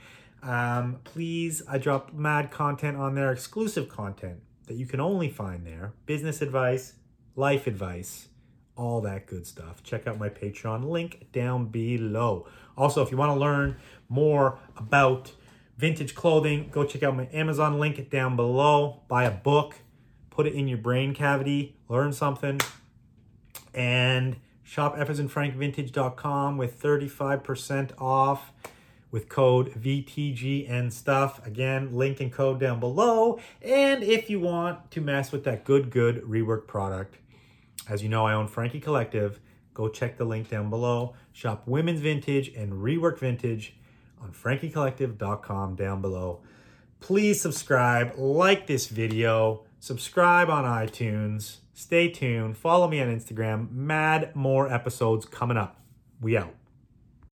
Um, please, I drop mad content on there, exclusive content that you can only find there. Business advice, life advice, all that good stuff. Check out my Patreon link down below. Also, if you want to learn more about vintage clothing, go check out my Amazon link down below. Buy a book, put it in your brain cavity, learn something, and shop effersonfrankvintage.com with 35% off with code VTG and stuff. Again, link and code down below. And if you want to mess with that good, good rework product, as you know, I own Frankie Collective. Go check the link down below. Shop women's vintage and rework vintage on frankiecollective.com down below. Please subscribe, like this video, subscribe on iTunes. Stay tuned. Follow me on Instagram. Mad more episodes coming up. We out.